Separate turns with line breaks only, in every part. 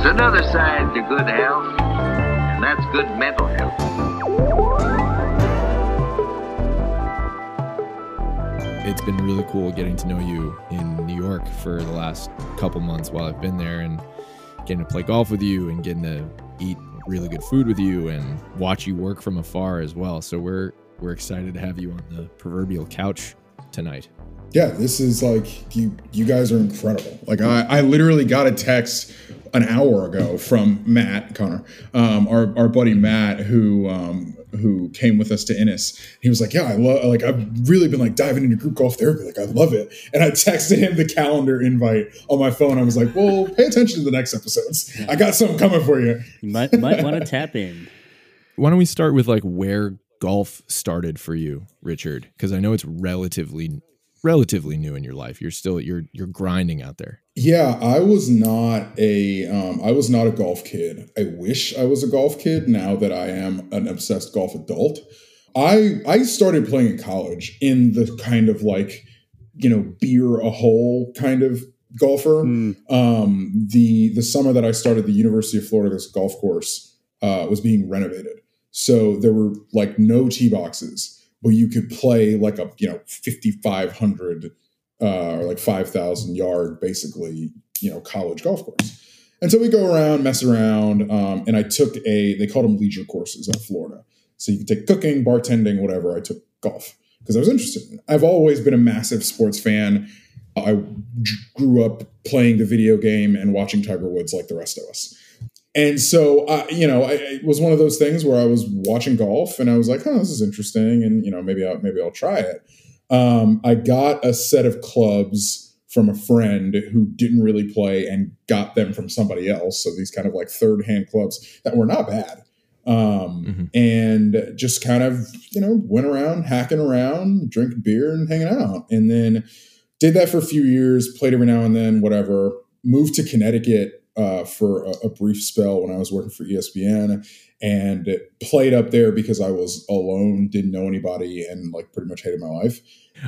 There's another side to good health, and that's good mental health.
It's been really cool getting to know you in New York for the last couple months while I've been there and getting to play golf with you and getting to eat really good food with you and watch you work from afar as well. So we're we're excited to have you on the proverbial couch tonight.
Yeah, this is like you you guys are incredible. Like I, I literally got a text an hour ago from Matt Connor, um, our our buddy Matt, who um, who came with us to Inness. He was like, "Yeah, I love like I've really been like diving into group golf therapy. Like I love it." And I texted him the calendar invite on my phone. I was like, "Well, pay attention to the next episodes. I got something coming for you."
You might might want to tap in.
Why don't we start with like where golf started for you, Richard? Because I know it's relatively relatively new in your life. You're still you're you're grinding out there.
Yeah, I was not a um, I was not a golf kid. I wish I was a golf kid now that I am an obsessed golf adult. I I started playing in college in the kind of like you know beer a hole kind of golfer.
Mm.
Um, the the summer that I started the University of Florida this golf course uh, was being renovated, so there were like no tee boxes but you could play like a you know 5500 uh, or like 5000 yard basically you know college golf course. And so we go around mess around um, and i took a they called them leisure courses in florida. So you could take cooking bartending whatever i took golf because i was interested in i've always been a massive sports fan. I grew up playing the video game and watching tiger woods like the rest of us and so, uh, you know, I, it was one of those things where I was watching golf and I was like, "Oh, this is interesting," and you know, maybe I'll maybe I'll try it. Um, I got a set of clubs from a friend who didn't really play and got them from somebody else. So these kind of like third hand clubs that were not bad. Um,
Mhm.
and just kind of, you know, went around hacking around, drinking beer and hanging out. And then did that for a few years, played every now and then, whatever. Moved to Connecticut uh, for a, a brief spell when I was working for ESPN and played up there because I was alone, didn't know anybody, and like pretty much hated my life.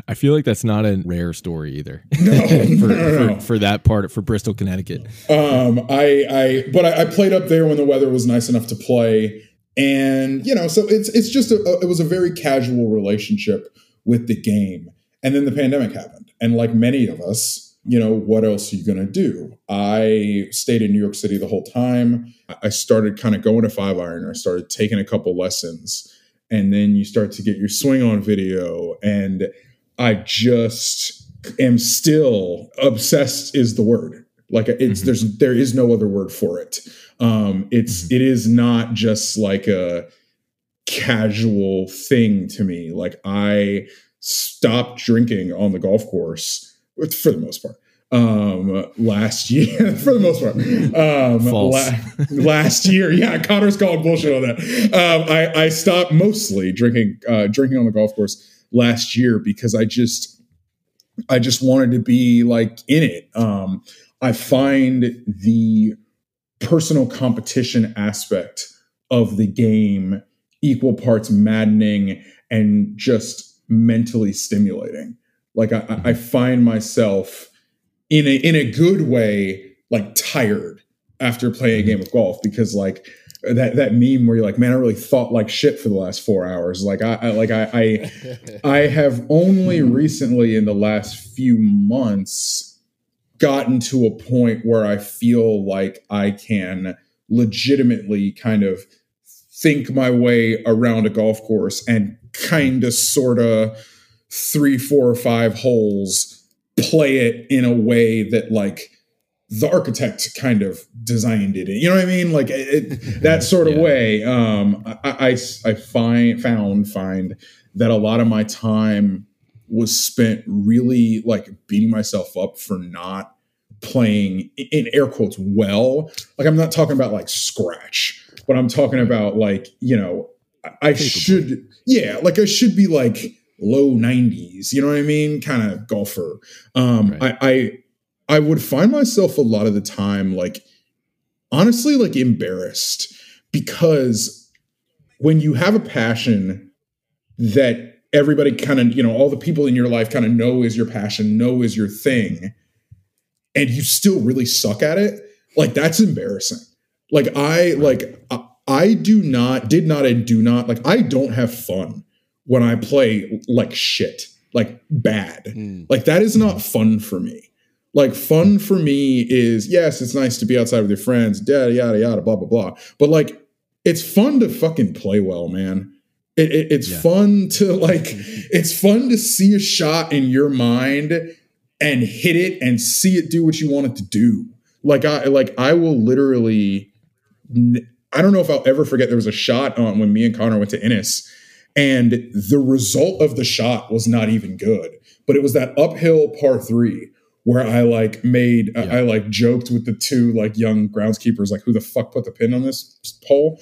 I feel like that's not a rare story either.
No,
for,
no, no.
For, for that part for Bristol, Connecticut.
Um, I, I, but I, I played up there when the weather was nice enough to play, and you know, so it's it's just a, a- it was a very casual relationship with the game, and then the pandemic happened, and like many of us, you know, what else are you gonna do? I stayed in New York City the whole time. I- started kind of going to five iron. I started taking a couple lessons, and then you start to get your swing on video, and I just am still obsessed is the word like it's
Mhm.
there's there is no other word for it um it's
Mhm.
it is not just like a casual thing to me like i stopped drinking on the golf course for the most part um last year for the most part um la- last year yeah connor's calling bullshit on that um i i stopped mostly drinking uh drinking on the golf course last year because i just I just wanted to be like in it. Um, I find the personal competition aspect of the game equal parts maddening and just mentally stimulating. Like I, I- find myself in a in a good way, like tired after playing a mm-hmm. game of golf because like that that meme where you're like, man, I really thought like shit for the last four hours. Like I, I like I, I I have only mm-hmm. recently in the last few months gotten to a point where I feel like I can legitimately kind of think my way around a golf course and kind of sort of three, four, or five holes play it in a way that like the architect kind of designed it. You know what I mean? Like it, that sort of
Yeah.
way. Um, I, I, I find found find that a lot of my time was spent really like beating myself up for not playing in air quotes well. Like I'm not talking about like scratch, but I'm talking about like you know I, I should yeah like I should be like low 90s. You know what I mean? Kind of golfer. Um,
Right.
I, I I would find myself a lot of the time like honestly like embarrassed because when you have a passion that everybody kind of you know all the people in your life kind of know is your passion know is your thing and you still really suck at it Like that's embarrassing. Like I like I, I do not did not and do not like I don't have fun when I play like shit, like bad.
Mm.
Like that is not fun for me. Like fun for me is yes, it's nice to be outside with your friends, yada yada yada, blah blah blah. But like, it's fun to fucking play well, man. It, it- it's
Yeah.
fun to like, it's fun to see a shot in your mind and hit it and see it do what you want it to do. Like I like I will literally. I don't know if I'll ever forget. There was a shot on when me and Connor went to Inness, and the result of the shot was not even good. But it was that uphill par three where I like made I-
Yeah.
I like joked with the two like young groundskeepers like who the fuck put the pin on this pole.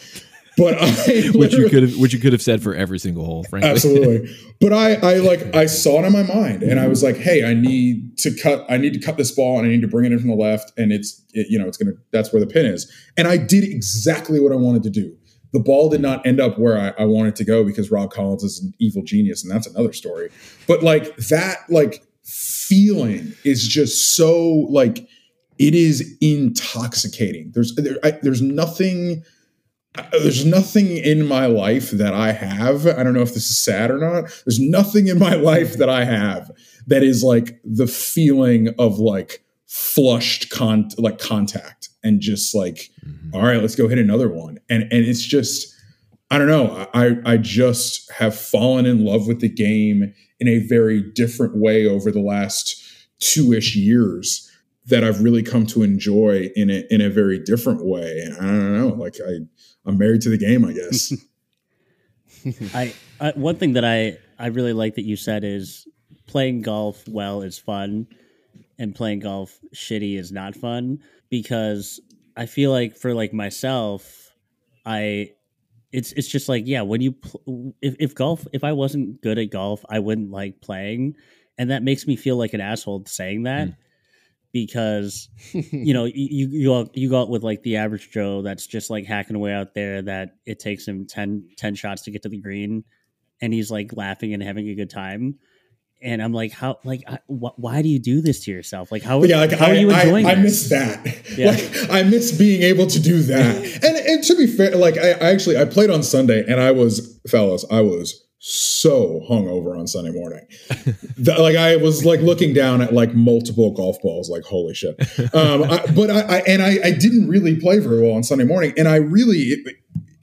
But I
which you could have which you could have said for every single hole, frankly.
Absolutely. But I, I like I saw it in my mind and I was like, hey, I need to cut, I need to cut this ball and I need to bring it in from the left. And it's it, you know, it's gonna that's where the pin is. And I did exactly what I wanted to do. The ball did not end up where I, I wanted to go because Rob Collins is an evil genius, and that's another story. But like that, like feeling is just so like it is intoxicating. There's there, I, there's nothing uh, there's nothing in my life that I have. I don't know if this is sad or not. There's nothing in my life that I have that is like the feeling of like flushed con like contact and just like,
Mhm.
All right, let's go hit another one. And and it's just, I don't know. I I just have fallen in love with the game in a very different way over the last two-ish years that I've really come to enjoy in a in a very different way. And I don't know, like I I'm married to the game, I guess.
I, I one thing that I I really like that you said is playing golf well is fun, and playing golf shitty is not fun because I feel like for like myself, I it's it's just like yeah when you pl- if if golf if I wasn't good at golf I wouldn't like playing, and that makes me feel like an asshole saying that.
Mm.
Because you know, you you you go, you go out with like the average Joe that's just like hacking away out there. That it takes him 10, 10 shots to get to the green, and he's like laughing and having a good time. And I'm like, how? Like, I, wh- why do you do this to yourself? Like, how?
Yeah, like
how
I,
are you
I,
enjoying
I
this?
miss that.
Yeah.
Like I miss being able to do that. and and to be fair, like I, I actually I played on Sunday and I was fellas, I was so hungover on Sunday morning. That- like I was like looking down at like multiple golf balls, like holy shit. Um, I, but I, I and I, I didn't really play very well on Sunday morning, and I really, it,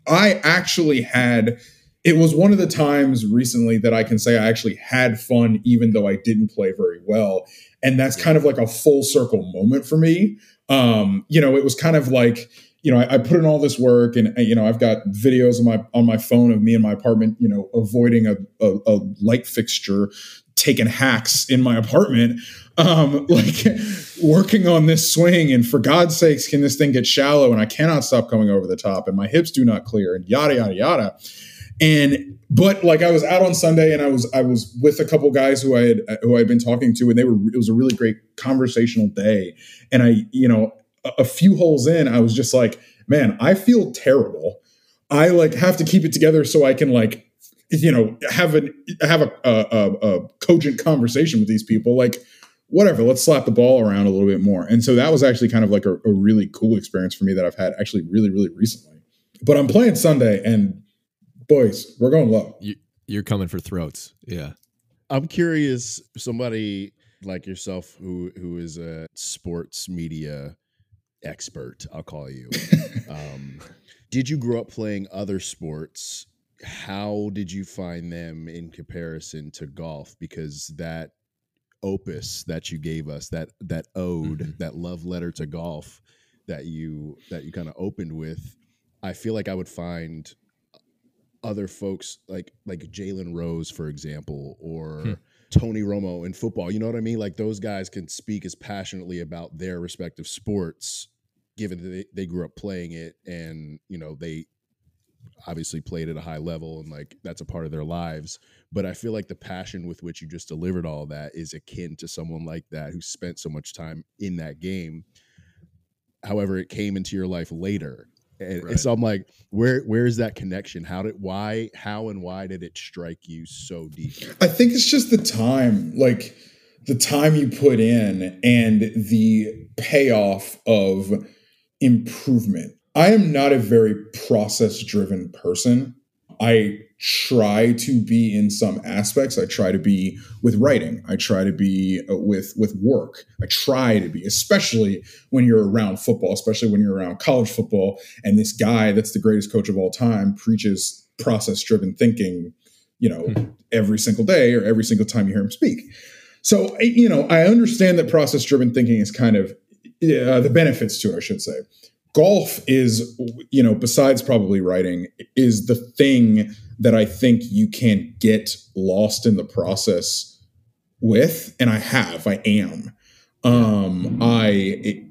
I actually had. It was one of the times recently that I can say I actually had fun, even though I didn't play very well, and that's kind of like a full circle moment for me. Um, you know, it was kind of like you know, I, I put in all this work, and you know, I've got videos on my on my phone of me in my apartment, you know, avoiding a, a, a light fixture, taking hacks in my apartment, um, like working on this swing, and for God's sakes, can this thing get shallow? And I cannot stop coming over the top, and my hips do not clear, and yada yada yada. And but like I was out on Sunday, and I was I was with a couple guys who I had who I had been talking to, and they were it was a really great conversational day, and I you know a, a few holes in, I was just like, man, I feel terrible. I like have to keep it together so I can like you know have an have a a, a, cogent conversation with these people. Like whatever let's slap the ball around a little bit more. And so that was actually kind of like a, a really cool experience for me that i've had actually really really recently. But i'm playing sunday and boys we're going low
You're coming for throats. Yeah.
I'm curious, somebody like yourself who who is a sports media expert, I'll call you. um, did you grow up playing other sports? How did you find them in comparison to golf? Because that opus that you gave us, that that ode,
Mhm.
that love letter to golf that you that you kind of opened with, I feel like I would find other folks like like Jalen Rose, for example, or
Hmm.
Tony Romo in football. You know what I mean? Like those guys can speak as passionately about their respective sports, given that they, they grew up playing it and you know they obviously played at a high level and like that's a part of their lives. But I feel like the passion with which you just delivered all that is akin to someone like that who spent so much time in that game. However, it came into your life later. And,
Right.
so I'm like, where where is that connection? How did why how and why did it strike you so deep?
I think it's just the time, like the time you put in and the payoff of improvement. I am not a very process driven person. I try to be in some aspects. I try to be with writing. I try to be uh, with with work. I try to be, especially when you're around football, especially when you're around college football. And this guy that's the greatest coach of all time preaches process driven thinking, you know, hmm. every single day or every single time you hear him speak. So, you know, I understand that process driven thinking is kind of uh, the benefits to it, I should say. Golf is, you know, besides probably writing, is the thing that I think you can get lost in the process with. And I have, I am. Um, I, it,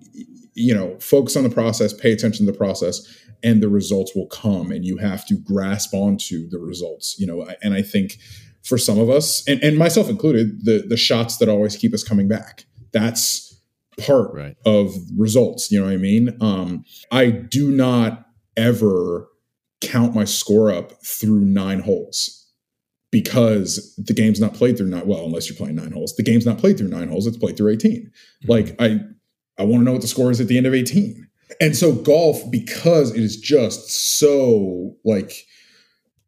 you know, focus on the process, pay attention to the process, and the results will come. And you have to grasp onto the results, you know, and I think for some of us, and, and myself included, the the shots that always keep us coming back. That's part right. of results. You know what I mean? Um, I do not ever count my score up through nine holes because the game's not played through nine. Well, unless you're playing nine holes, the game's not played through nine holes. It's played through 18. Mm-hmm. Like I, I want to know what the score is at the end of 18. And so golf, because it is just so like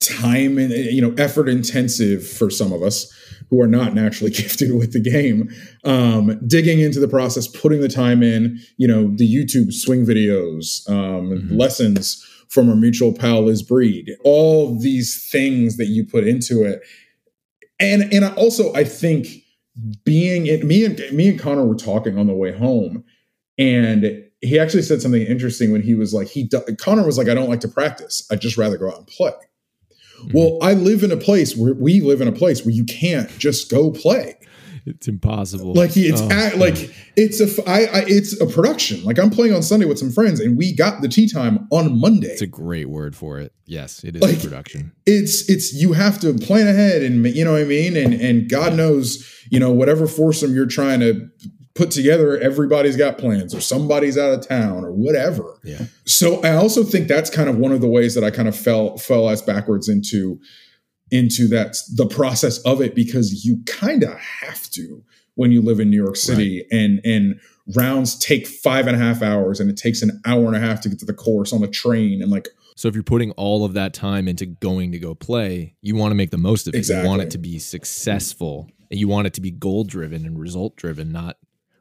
time and you know effort intensive for some of us who are not naturally gifted with the game um, digging into the process putting the time in you know the youtube swing videos um, mm-hmm. lessons from our mutual pal liz breed. All these things that you put into it. And and I also i think being it me and me and connor were talking on the way home. And he actually said something interesting when he was like he connor was like i don't like to practice. I'd just rather go out and play. Mm-hmm. Well, I live in a place where we live in a place where you can't just go play.
It's impossible.
Like it's oh, at, like it's a I, I, it's a production. Like I'm playing on Sunday with some friends, and we got the tee time on Monday.
It's a great word for it. Yes, it is
like,
production.
It's it's you have to plan ahead, and you know what I mean, and and God knows you know whatever foursome you're trying to put together everybody's got plans or somebody's out of town or whatever
yeah
so i also think that's kind of one of the ways that i kind of fell fell as backwards into into that the process of it because you kind of have to when you live in new york city right. and and rounds take five and a half hours and it takes an hour and a half to get to the course on the train and like
so if you're putting all of that time into going to go play you want to make the most of it exactly. you want it to be successful and you want it to be goal driven and result driven not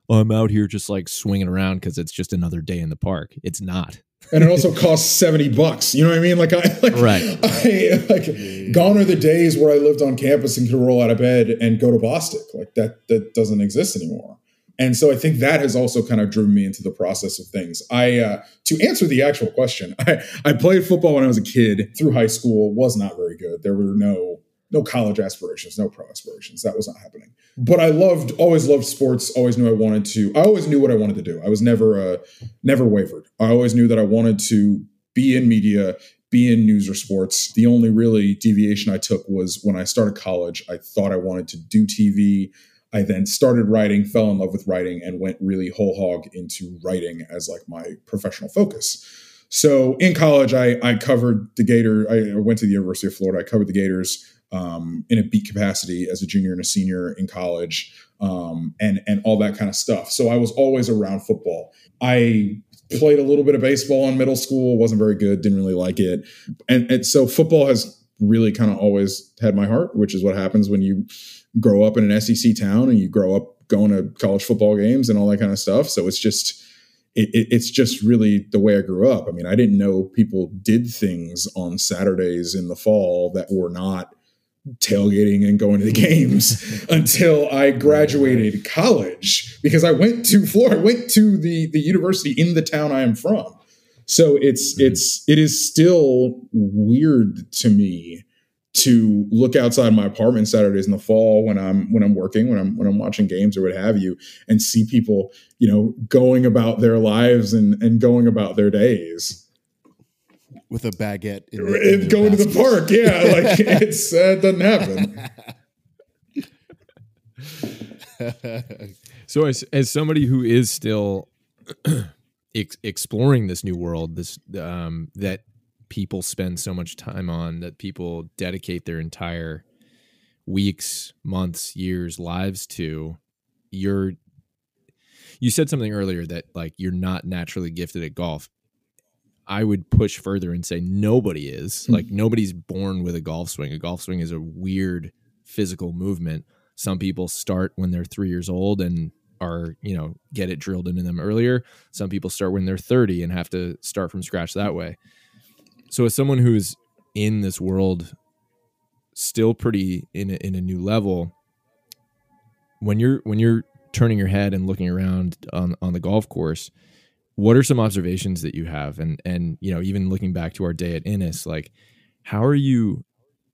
oh, I'm out here just like swinging around because it's just another day in the park. It's not.
And it also costs 70 bucks. You know what I mean? Like I like,
right.
I like gone are the days where I lived on campus and could roll out of bed and go to Bostick. Like that that doesn't exist anymore. And so I think that has also kind of driven me into the process of things. I uh, to answer the actual question, I, I played football when I was a kid through high school, was not very good. There were no no college aspirations, no pro aspirations. That was not happening. But I loved, always loved sports. Always knew I wanted to. I always knew what I wanted to do. I was never, uh, never wavered. I always knew that I wanted to be in media, be in news or sports. The only really deviation I took was when I started college. I thought I wanted to do TV. I then started writing, fell in love with writing, and went really whole hog into writing as like my professional focus. So in college, I, I covered the Gator. I went to the University of Florida. I covered the Gators um, in a beat capacity as a junior and a senior in college, um, and and all that kind of stuff. So I was always around football. I played a little bit of baseball in middle school, wasn't very good, didn't really like it, and, and so football has really kind of always had my heart, which is what happens when you grow up in an SEC town and you grow up going to college football games and all that kind of stuff. So it's just it, it, it's just really the way I grew up. I mean, I didn't know people did things on Saturdays in the fall that were not tailgating and going to the games until I graduated college because I went to Florida, went to the the university in the town I am from. So it's mm-hmm. it's it is still weird to me to look outside my apartment Saturdays in the fall when I'm when I'm working, when I'm when I'm watching games or what have you, and see people, you know, going about their lives and and going about their days
with a baguette in the, in
going to the park. Yeah, like it's uh, it doesn't
happen. so, as as somebody who is still ex- exploring this new world, this um, that people spend so much time on, that people dedicate their entire weeks, months, years, lives to, you're you said something earlier that like you're not naturally gifted at golf. I would push further and say nobody is.
Hmm.
Like nobody's born with a golf swing. A golf swing is a weird physical movement. Some people start when they're 3 years old and are, you know, get it drilled into them earlier. Some people start when they're 30 and have to start from scratch that way. So as someone who's in this world still pretty in a, in a new level, when you're when you're turning your head and looking around on on the golf course, what are some observations that you have? And and you know, even looking back to our day at Inness, like how are you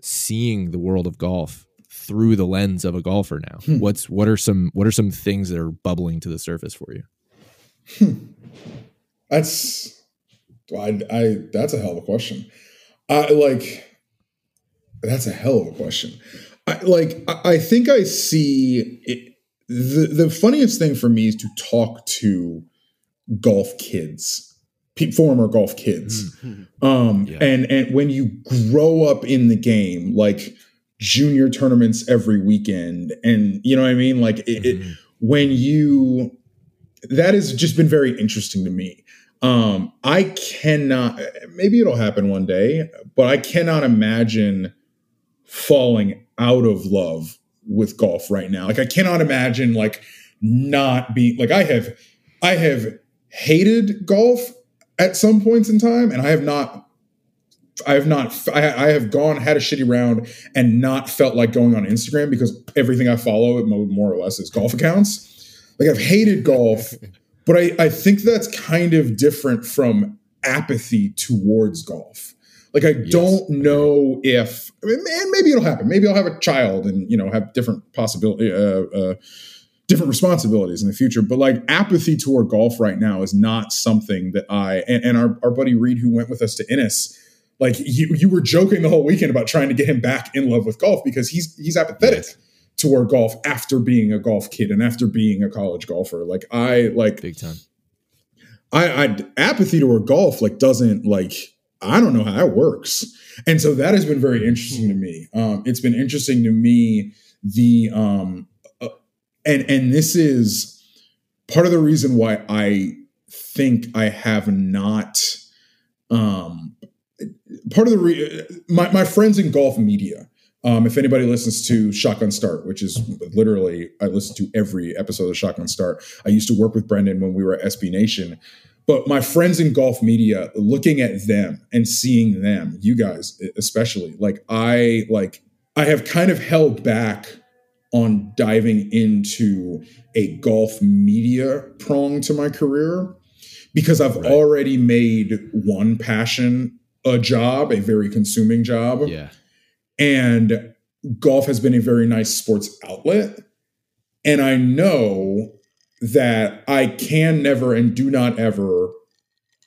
seeing the world of golf through the lens of a golfer now?
Hmm.
What's what are some what are some things that are bubbling to the surface for you?
That's I, I that's a hell of a question. I like that's a hell of a question. I like I, I think I see it, the the funniest thing for me is to talk to golf kids, former golf kids. Um
Yeah.
and and when you grow up in the game like junior tournaments every weekend and you know what I mean like it, it
Mhm.
when you that has just been very interesting to me um i cannot maybe it'll happen one day but i cannot imagine falling out of love with golf right now like i cannot imagine like not being like i have i have hated golf at some points in time and i have not I have not. I, I have gone had a shitty round and not felt like going on Instagram because everything I follow, mo- more or less, is golf accounts. Like I've hated golf, but I, I think that's kind of different from apathy towards golf. Like I don't know if, I mean, and maybe it'll happen. Maybe I'll have a child and you know have different possibility, uh, uh, different responsibilities in the future. But like apathy toward golf right now is not something that I and, and our our buddy Reed who went with us to Inness. Like you, you were joking the whole weekend about trying to get him back in love with golf because he's he's apathetic toward golf after being a golf kid and after being a college golfer. Like I like
Big time.
I, I apathy toward golf like doesn't like I don't know how that works, and so that has been very interesting to me. Um, it's been interesting to me the um, and and this is part of the reason why I think I have not um part of the re- my my friends in golf media. Um, if anybody listens to Shotgun Start, which is literally I listen to every episode of Shotgun Start. I used to work with Brendan when we were at SB Nation, but my friends in golf media, looking at them and seeing them, you guys especially, like I like I have kind of held back on diving into a golf media prong to my career because I've
Right.
already made one passion a job, a very consuming job
Yeah.
and golf has been a very nice sports outlet and i know that i can never and do not ever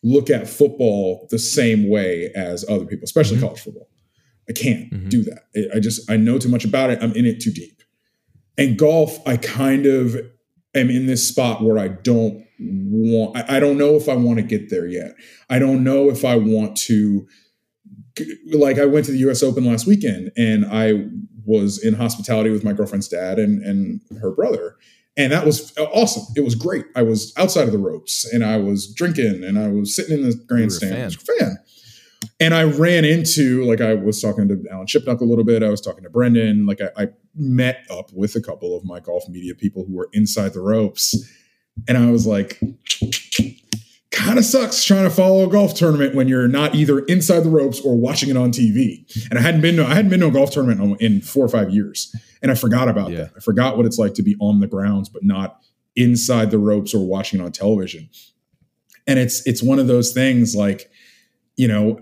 look at football the same way as other people especially
Mhm.
college football i can't
Mhm.
do that i just i know too much about it i'm in it too deep and golf i kind of am in this spot where i don't want i, I don't know if i want to get there yet i don't know if i want to like I went to the U.S. Open last weekend, and I was in hospitality with my girlfriend's dad and and her brother, and that was awesome. It was great. I was outside of the ropes, and I was drinking, and I was sitting in the grandstand.
fan.
I was a fan. And I ran into like I was talking to Alan Shipnuck a little bit. I was talking to Brendan. Like I, I met up with a couple of my golf media people who were inside the ropes, and I was like, kind of sucks trying to follow a golf tournament when you're not either inside the ropes or watching it on TV. And I hadn't been to I hadn't been to a golf tournament in four or five years, and I forgot about
Yeah.
that. I forgot what it's like to be on the grounds but not inside the ropes or watching it on television. And it's it's one of those things like, you know,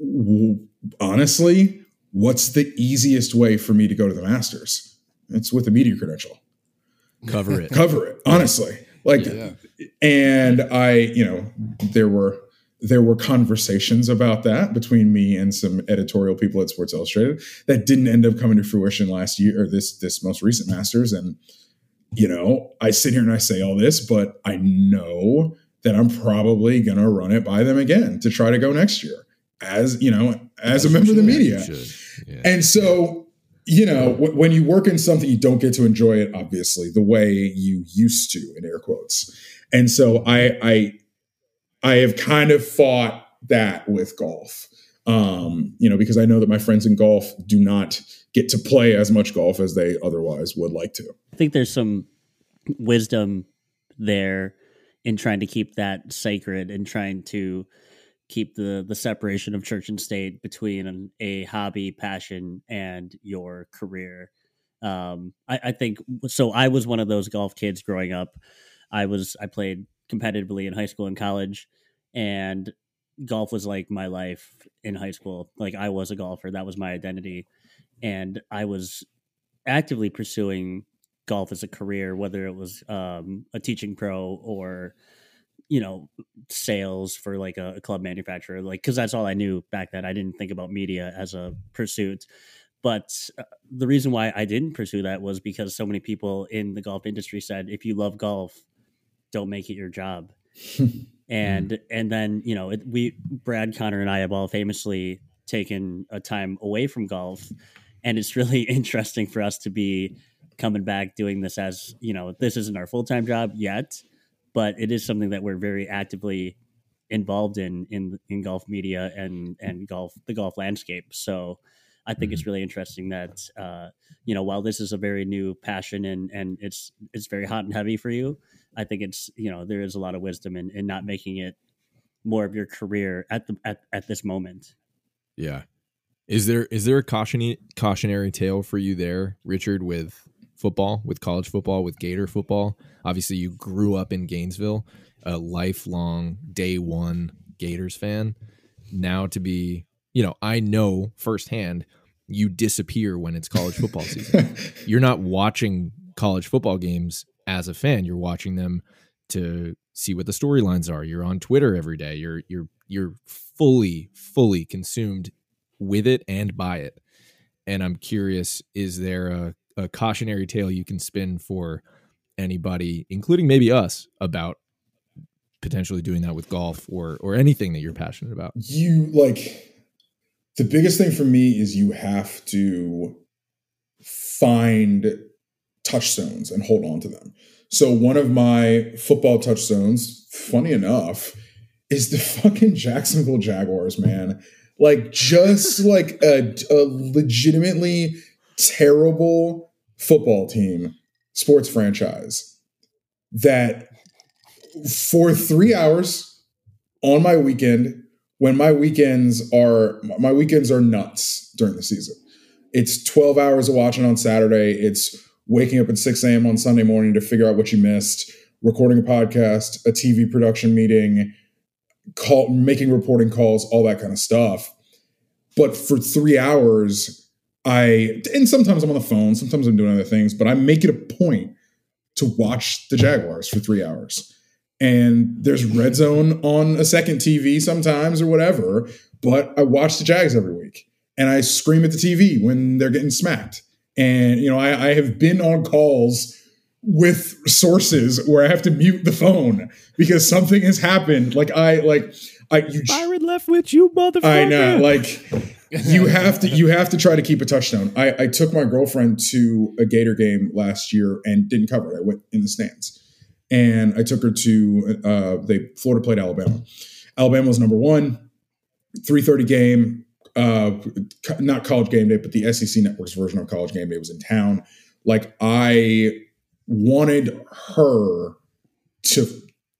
w- honestly, what's the easiest way for me to go to the Masters? It's with a media credential
Cover it.
cover it honestly like
Yeah.
and i you know there were there were conversations about that between me and some editorial people at sports illustrated that didn't end up coming to fruition last year or this this most recent masters and you know i sit here and i say all this but i know that i'm probably going to run it by them again to try to go next year as you know as a member of the media
should. Yeah.
and so, you know, w- when you work in something, you don't get to enjoy it, obviously, the way you used to, in air quotes. And so I, I, I have kind of fought that with golf. Um, you know, because I know that my friends in golf do not get to play as much golf as they otherwise would like to.
I think there's some wisdom there in trying to keep that sacred and trying to keep the the separation of church and state between an, a hobby passion and your career. Um I, I think so i was one of those golf kids growing up. I was i played competitively in high school and college and golf was like my life in high school. Like i was a golfer. That was my identity. And i was actively pursuing golf as a career whether it was um, a teaching pro or you know sales for like a, a club manufacturer like because that's all i knew back then. I didn't think about media as a pursuit. But uh, the reason why i didn't pursue that was because so many people in the golf industry said if you love golf don't make it your job. And and then you know it, we brad connor and i have all famously taken a time away from golf and it's really interesting for us to be coming back doing this as you know this isn't our full-time job yet but it is something that we're very actively involved in in in golf media and and golf the golf landscape. So i think it's really interesting that uh you know while this is a very new passion and and it's it's very hot and heavy for you i think it's you know there is a lot of wisdom in, in not making it more of your career at the at, at this moment.
Yeah. Is there is there a cautionary cautionary tale for you there, Richard, with football, with college football, with Gator football? Obviously, you grew up in Gainesville, a lifelong day one Gators fan. Now to be, you know, I know firsthand you disappear when it's college football season. You're not watching college football games as a fan. You're watching them to see what the storylines are. You're on Twitter every day. You're you're you're fully fully consumed with it and by it. And I'm curious, is there a, a cautionary tale you can spin for anybody, including maybe us, about potentially doing that with golf or or anything that you're passionate about?
you like the biggest thing for me is you have to find touchstones and hold on to them. So one of my football touchstones, funny enough, is the fucking Jacksonville Jaguars, man. Like just like a, a legitimately terrible football team, sports franchise that for 3 hours on my weekend when my weekends are my weekends are nuts during the season. It's 12 hours of watching on Saturday. It's waking up at 6 a.m. on Sunday morning to figure out what you missed, recording a podcast, a TV production meeting, call making reporting calls, all that kind of stuff. But for three hours, I and sometimes I'm on the phone, sometimes I'm doing other things, but I make it a point to watch the Jaguars for three hours and there's red zone on a second TV sometimes or whatever. But I watch the Jags every week and I scream at the TV when they're getting smacked. And, you know, I, I have been on calls with sources where I have to mute the phone because something has happened. Like I like I you
Byron left with you, motherfucker.
I know, like you have to you have to try to keep a touchdown. I, I took my girlfriend to a Gator game last year and didn't cover it. I went in the stands and I took her to uh, they Florida played Alabama. Alabama was number one, three thirty game. Uh, not College Game Day, but the SEC Network's version of College Game Day was in town. Like I wanted her to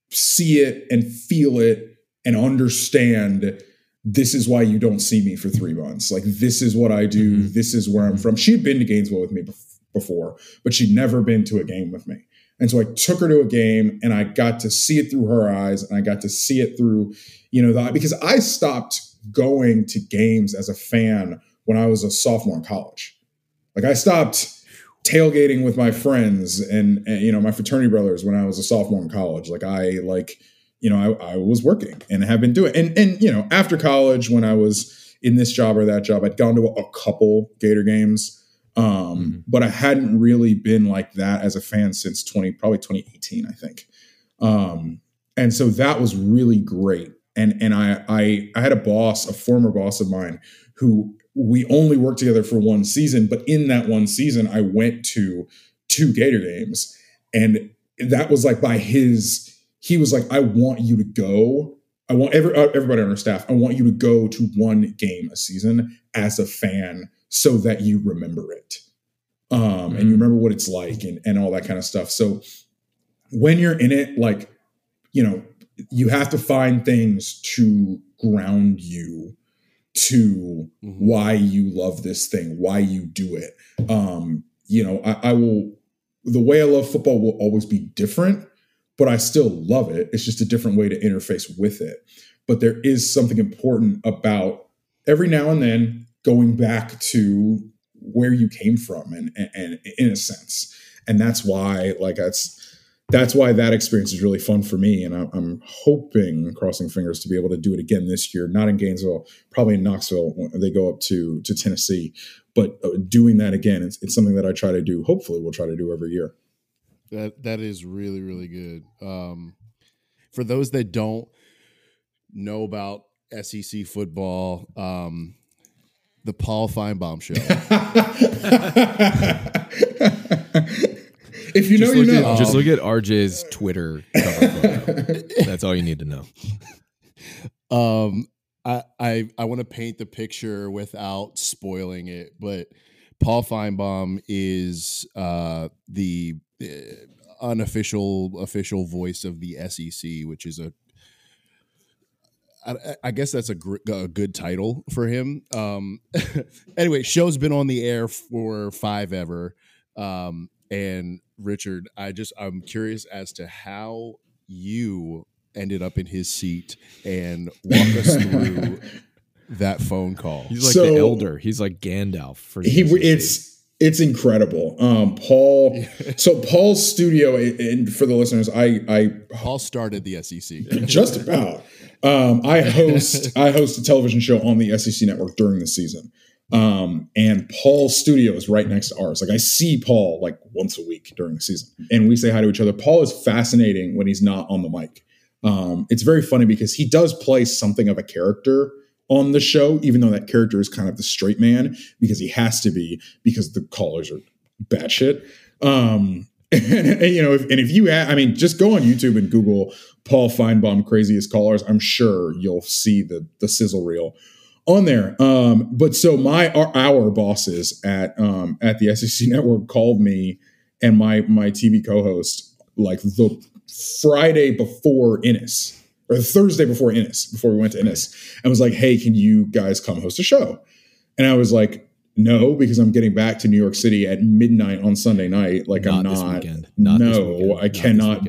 see it and feel it and understand this is why you don't see me for three months. Like this is what I do.
Mhm.
This is where I'm from. She had been to Gainesville with me bef- before, but she'd never been to a game with me. And so I took her to a game and I got to see it through her eyes and I got to see it through, you know, the, because I stopped going to games as a fan when I was a sophomore in college. Like I stopped tailgating with my friends and, and you know, my fraternity brothers when I was a sophomore in college. Like I like, you know, I, I was working and have been doing and and you know, after college when I was in this job or that job, I'd gone to a couple Gator games. Um,
Mhm.
but I hadn't really been like that as a fan since 20, probably 2018, I think. Um, and so that was really great. And and I I I had a boss, a former boss of mine, who we only worked together for one season, but in that one season, I went to two Gator games, and that was like by his. He was like, "I want you to go. I want every uh, everybody on our staff. I want you to go to one game a season as a fan, so that you remember it, um, and you remember what it's like, and and all that kind of stuff. So when you're in it, like you know, you have to find things to ground you to
Mhm.
why you love this thing, why you do it. Um, you know, I, I will the way I love football will always be different, but I still love it. It's just a different way to interface with it. But there is something important about every now and then going back to where you came from and, and, and in a sense. And that's why like that's that's why that experience is really fun for me. And I'm, I'm hoping, crossing fingers, to be able to do it again this year. Not in Gainesville, probably in Knoxville they go up to to Tennessee. But uh, doing that again, it's, it's something that I try to do. Hopefully, we'll try to do every year.
That that is really really good. Um, for those that don't know about SEC football, um, the Paul Finebaum show.
if you know,
just,
you
look
know.
at, just look at RJ's Twitter. That's all you need to know.
um, I I I want to paint the picture without spoiling it, but Paul Finebaum is uh, the unofficial official voice of the SEC, which is a I, I guess that's a, gr- a good title for him. Um, anyway, show's been on the air for five ever. Um, and Richard, I just I'm curious as to how you ended up in his seat and walk us through that phone call.
He's like
So-
the elder. He's like Gandalf for the
he
SEC.
it's it's incredible. Um, Paul. so Paul's studio, and for the listeners, I I
Paul started the SEC.
just about. Um, I host I host a television show on the SEC network during the season. Um, and Paul's studio is right next to ours. Like I see Paul like once a week during the season, and we say hi to each other. Paul is fascinating when he's not on the mic. Um, it's very funny because he does play something of a character on the show, even though that character is kind of the straight man because he has to be because the callers are batshit. Um, and, and, you know, if, and if you, I mean, just go on YouTube and Google Paul Finebaum craziest callers. I'm sure you'll see the the sizzle reel on there. Um, but so my our, our bosses at um, at the SEC network called me and my my TV co-host like the Friday before Inness or the Thursday before Inness before we went to Inness mm-hmm. and was like, "Hey, can you guys come host a show?" And I was like, "No, because I'm getting back to New York City at midnight on Sunday night. Like I'm not.
weekend. Not this
no. I
Not
cannot.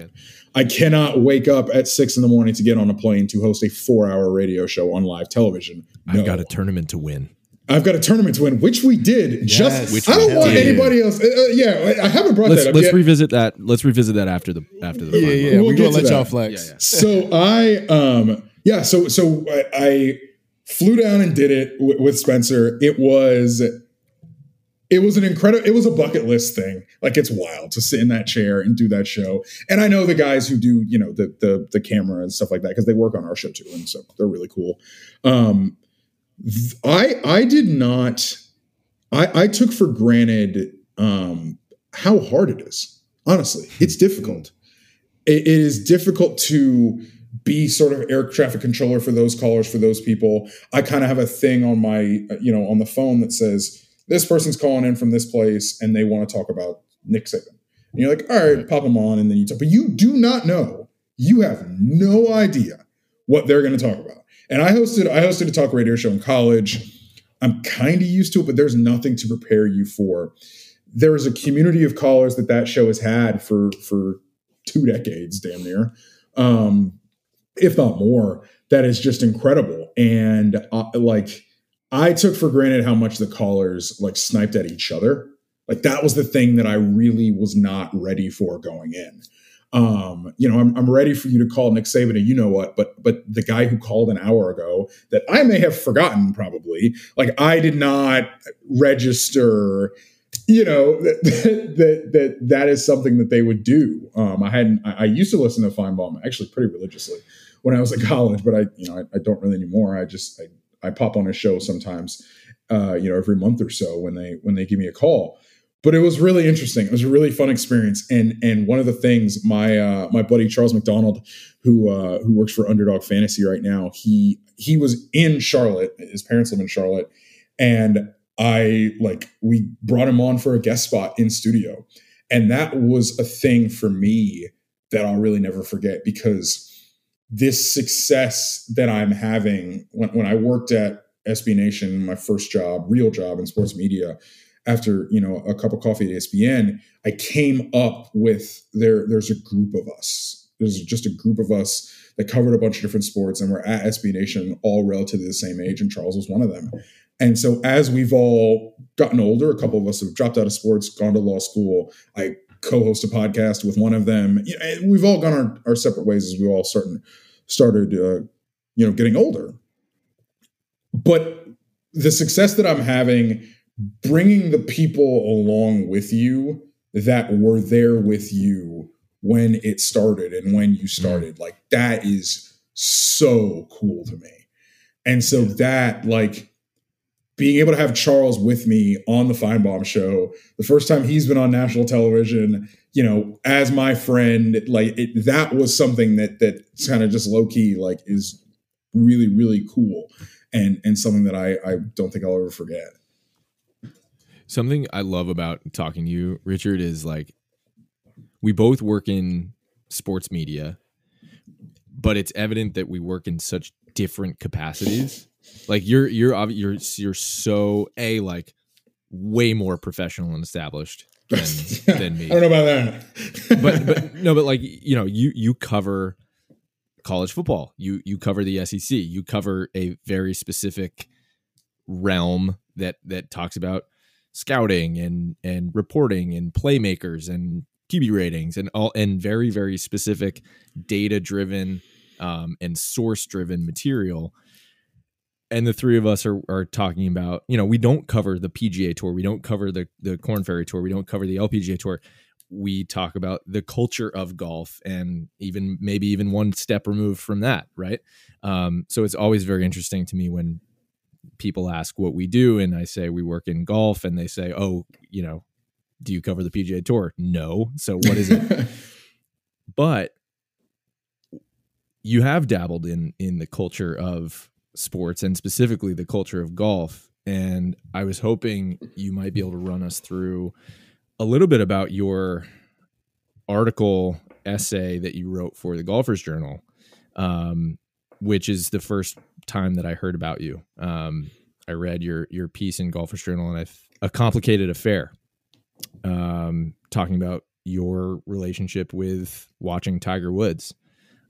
I cannot wake up at six in the morning to get on a plane to host a four-hour radio show on live television.
I've got a tournament to win.
I've got a tournament to win, which we did. just
Which
I don't want
did.
anybody else. Uh, uh, yeah, I I haven't brought
Let's
that up
let's
yet.
revisit that. Let's revisit that after the after the
yeah,
final.
yeah.
We'll
We're
get
gonna
to
let y'all flex.
Yeah, yeah.
so I um yeah so so I, I flew down and did it w- with Spencer. It was it was an incredible it was a bucket list thing. Like it's wild to sit in that chair and do that show. And I know the guys who do you know the the the camera and stuff like that because they work on our show too, and so they're really cool. Um, th- I I did not. I I took for granted um how hard it is. Honestly, it's difficult. It, it is difficult to be sort of air traffic controller for those callers for those people. I kind of have a thing on my you know on the phone that says this person's calling in from this place and they want to talk about nick saban. And you're like all right pop them on and then you talk but you do not know you have no idea what they're going to talk about and i hosted i hosted a talk radio show in college i'm kind of used to it but there's nothing to prepare you for there is a community of callers that that show has had for for two decades, damn near, um, if not more. That is just incredible. And uh, like, I took for granted how much the callers like sniped at each other. Like that was the thing that I really was not ready for going in. Um, you know, I'm, I'm ready for you to call Nick Saban, and you know what? But but the guy who called an hour ago that I may have forgotten probably, like I did not register you know that that that that is something that they would do. Um, I hadn't. I, I used to listen to Finebaum actually pretty religiously when I was in college, but I you know I, I don't really anymore. I just I, I pop on a show sometimes. uh, you know, every month or so when they when they give me a call. But it was really interesting. It was a really fun experience. And and one of the things my uh, my buddy Charles McDonald, who uh, who works for Underdog Fantasy right now, he he was in Charlotte. His parents live in Charlotte, and I like we brought him on for a guest spot in studio, and that was a thing for me that I'll really never forget because this success that I'm having when, when I worked at SB Nation, my first job, real job in sports media, after you know a cup of coffee at ESPN, I came up with there. There's a group of us. There's just a group of us that covered a bunch of different sports, and we're at SB Nation, all relatively the same age, and Charles was one of them. And so, as we've all gotten older, a couple of us have dropped out of sports, gone to law school. I co-host a podcast with one of them. We've all gone our, our separate ways as we all started started, uh, you know, getting older. But the success that I'm having, bringing the people along with you that were there with you when it started and when you mm-hmm. started, like that is so cool to me. And so that like being able to have Charles with me on the Finebaum show, the first time he's been on national television, you know, as my friend, like it, that was something that that kind of just low key like is really really cool and and something that I I don't think I'll ever forget.
Something I love about talking to you, Richard, is like we both work in sports media, but it's evident that we work in such different capacities. Like you're you're you're you're so a like way more professional and established than, than me.
I don't know about that.
but but no, but like you know, you you cover college football. You you cover the SEC. You cover a very specific realm that that talks about scouting and and reporting and playmakers and QB ratings and all and very very specific data driven um, and source driven material. And the three of us are, are talking about you know we don't cover the pga tour. We don't cover the the Korn Ferry tour. We don't cover the lpga tour. We talk about the culture of golf and even maybe even one step removed from that right? Um, so it's always very interesting to me when people ask what we do and i say we work in golf and they say oh you know do you cover the pga tour? No. So what is it? But you have dabbled in in the culture of sports and specifically the culture of golf. And I was hoping you might be able to run us through a little bit about your article essay that you wrote for the Golfers Journal, um, which is the first time that I heard about you. Um, I read your your piece in Golfers Journal, and I a complicated affair, um, talking about your relationship with watching Tiger Woods.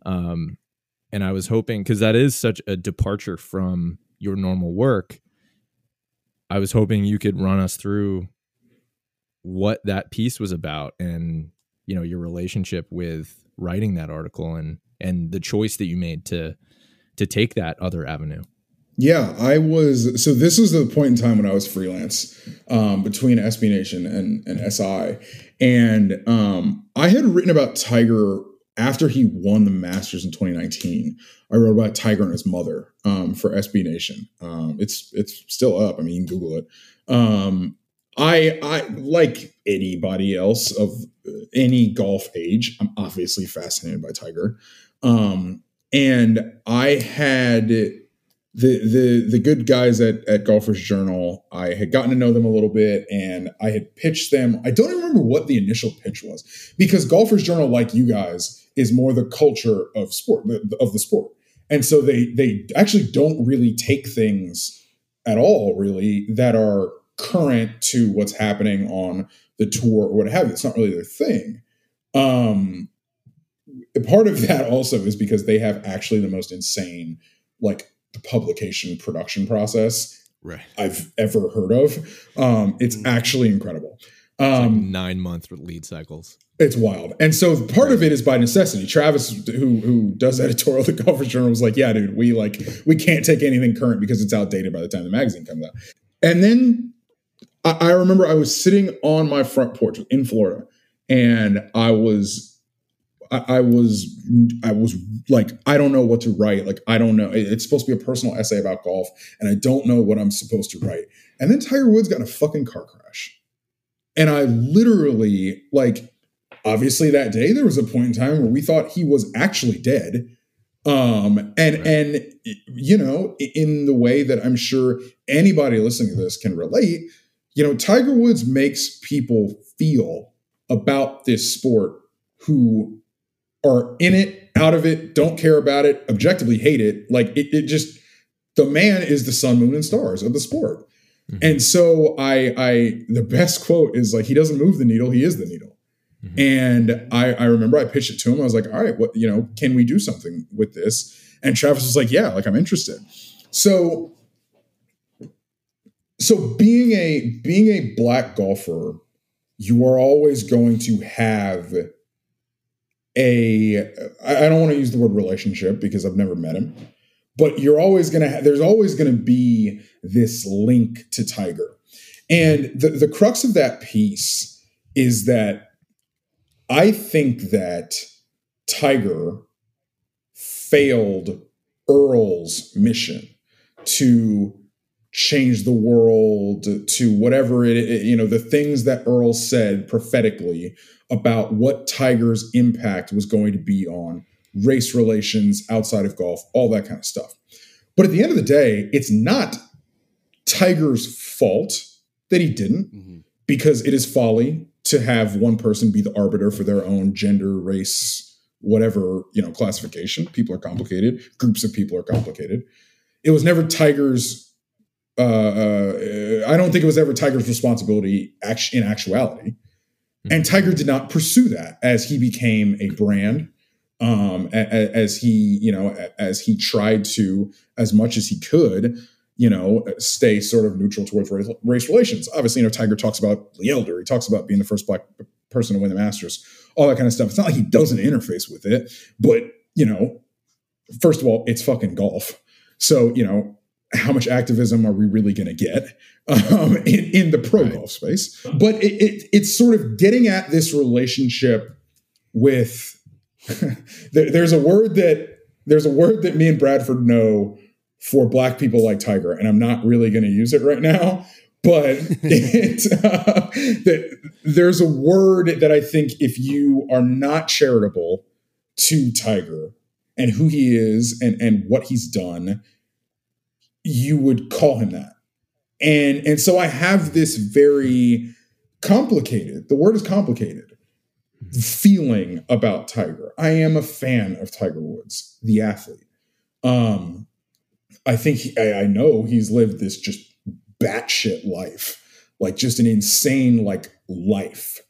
Um, and I was hoping because that is such a departure from your normal work. I was hoping you could run us through what that piece was about and you know your relationship with writing that article and and the choice that you made to to take that other avenue.
Yeah, I was. So this was the point in time when I was freelance um, between SB Nation and, and SI, and um, I had written about Tiger after he won the Masters in 2019, I wrote about Tiger and his mother um, for SB Nation. Um, it's it's still up. I mean, you can Google it. Um, I I like anybody else of any golf age. I'm obviously fascinated by Tiger, um, and I had the the the good guys at at Golfers Journal. I had gotten to know them a little bit, and I had pitched them. I don't even remember what the initial pitch was because Golfers Journal, like you guys is more the culture of sport of the sport and so they they actually don't really take things at all really that are current to what's happening on the tour or what have you it's not really their thing um part of that also is because they have actually the most insane like the publication production process
right
i've ever heard of um it's mm. actually incredible
um like nine month lead cycles
it's wild. And so part of it is by necessity. Travis, who who does editorial at the Golfers Journal, was like, yeah, dude, we like we can't take anything current because it's outdated by the time the magazine comes out. And then I, I remember I was sitting on my front porch in Florida and I was I, I was I was like I don't know what to write. Like I don't know. It's supposed to be a personal essay about golf, and I don't know what I'm supposed to write. And then Tiger Woods got in a fucking car crash, and I literally like obviously that day there was a point in time where we thought he was actually dead um and
Right.
and you know in the way that i'm sure anybody listening to this can relate you know tiger woods makes people feel about this sport who are in it out of it don't care about it objectively hate it like it, it just the man is the sun moon and stars of the sport
Mhm.
and so i i the best quote is like he doesn't move the needle he is the needle
Mhm.
and I, I remember I pitched it to him. I was like, all right, what, you know, can we do something with this? And Travis was like, yeah, like I'm interested. So, so being a, being a black golfer, you are always going to have a, I don't want to use the word relationship because I've never met him, but you're always going to have, there's always going to be this link to Tiger. And the, the crux of that piece is that I think that Tiger failed Earl's mission to change the world to whatever it, it- you know the things that Earl said prophetically about what Tiger's impact was going to be on race relations outside of golf all that kind of stuff but at the end of the day it's not Tiger's fault that he didn't
Mhm.
because it is folly to have one person be the arbiter for their own gender, race, whatever, you know, classification. People are complicated. Groups of people are complicated. It was never Tiger's uh, uh, I don't think it was ever Tiger's responsibility act- in actuality. And Tiger did not pursue that as he became a brand, um, a- a- as he, you know, a- as he tried to, as much as he could, you know, stay sort of neutral towards race, race relations. Obviously, you know, Tiger talks about the Elder. He talks about being the first black person to win the Masters, all that kind of stuff. It's not like he doesn't interface with it, but you know, first of all, it's fucking golf. So you know, how much activism are we really going to get um, in, in the pro
Right.
golf space? But it, it, it's sort of getting at this relationship with. there, there's a word that there's a word that me and Bradford know for black people like Tiger, and I'm not really going to use it right now. But it, uh, that there's a word that I think if you are not charitable to Tiger and who he is and and what he's done, you would call him that. And and so I have this very complicated. The word is complicated. Feeling about Tiger. I am a fan of Tiger Woods, the athlete. Um, I think he, I, I know he's lived this just batshit life, like just an insane like life.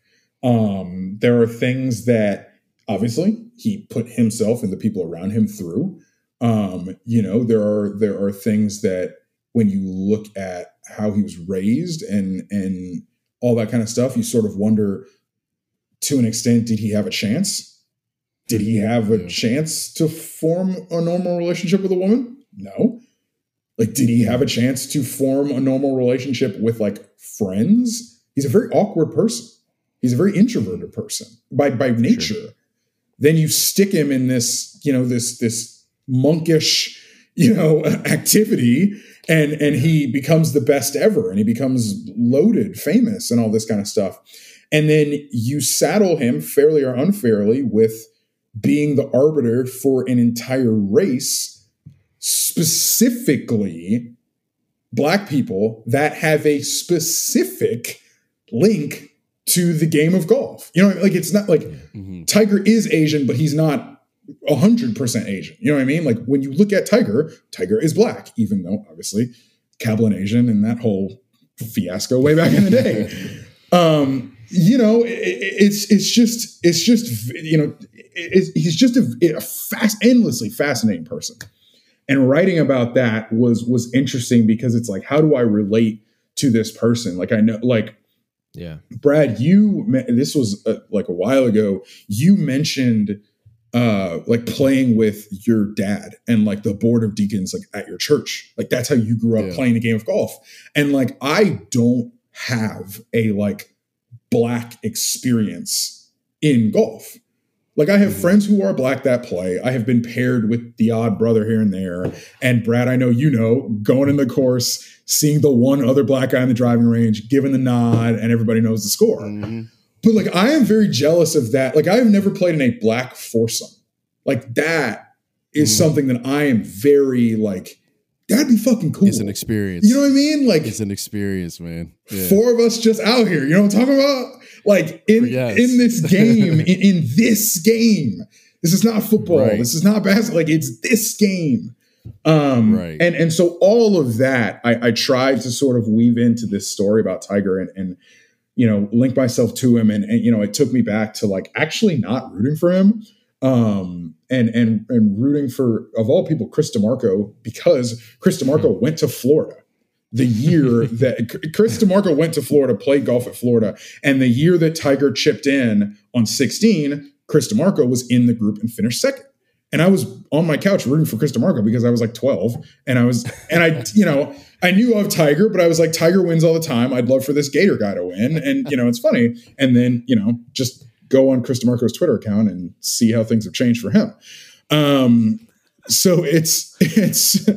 Um, there are things that obviously he put himself and the people around him through. Um, you know, there are there are things that when you look at how he was raised and and all that kind of stuff, you sort of wonder to an extent, did he have a chance? Did he mm-hmm. have a
mm-hmm.
chance to form a normal relationship with a woman? No. Like, did he mm-hmm. have a chance to form a normal relationship with like friends? He's a very awkward person. He's a very introverted person by by nature. Then you stick him in this, you know, this this monkish, you know, activity, and and he becomes the best ever, and he becomes loaded, famous, and all this kind of stuff. And then you saddle him fairly or unfairly with being the arbiter for an entire race, specifically black people that have a specific link to the game of golf. You know, like it's not like
Mhm.
Tiger is Asian, but he's not 100% Asian. You know what I mean? Like when you look at Tiger, Tiger is black, even though obviously Cablinasian and that whole fiasco way back in the day. um, you know, it, it- it's it's just it's just you know it, he's just a, a fast, endlessly fascinating person. And writing about that was was interesting because it's like, how do I relate to this person? Like I know, like
Yeah.
Brad, you this was uh, like a while ago. You mentioned uh like playing with your dad and like the board of deacons like at your church. Like that's how you grew up
Yeah.
playing a game of golf. And like I don't have a like black experience in golf. Like I have friends who are black that play. I have been paired with the odd brother here and there. And Brad, I know you know, going in the course, seeing the one other black guy in the driving range, giving the nod, and everybody knows the score.
Mhm.
But like I am very jealous of that. Like I have never played in a black foursome. Like that is
Mm.
something that I am very like. That'd be fucking cool.
It's an experience.
You know what I mean? Like
it's an experience, man. Yeah.
four of us just out here. You know what I'm talking about? Like in
Yes.
in this game, in, in this game. This is not football.
Right.
This is not basketball. Like it's this game. Um,
Right.
And and so all of that, I, I tried to sort of weave into this story about Tiger and and you know link myself to him, and, and you know it took me back to like actually not rooting for him, um, and and and rooting for of all people Chris DiMarco because Chris DiMarco went to Florida the year that Chris DiMarco went to Florida, played golf at Florida, and the year that Tiger chipped in on 16, Chris DiMarco was in the group and finished second. And I was on my couch rooting for Chris DeMarco because I was like 12, and I was, and I, you know, I knew of Tiger, but I was like, Tiger wins all the time. I'd love for this Gator guy to win, and you know, it's funny. And then you know, just go on Chris DiMarco's Twitter account and see how things have changed for him. Um, so it's it's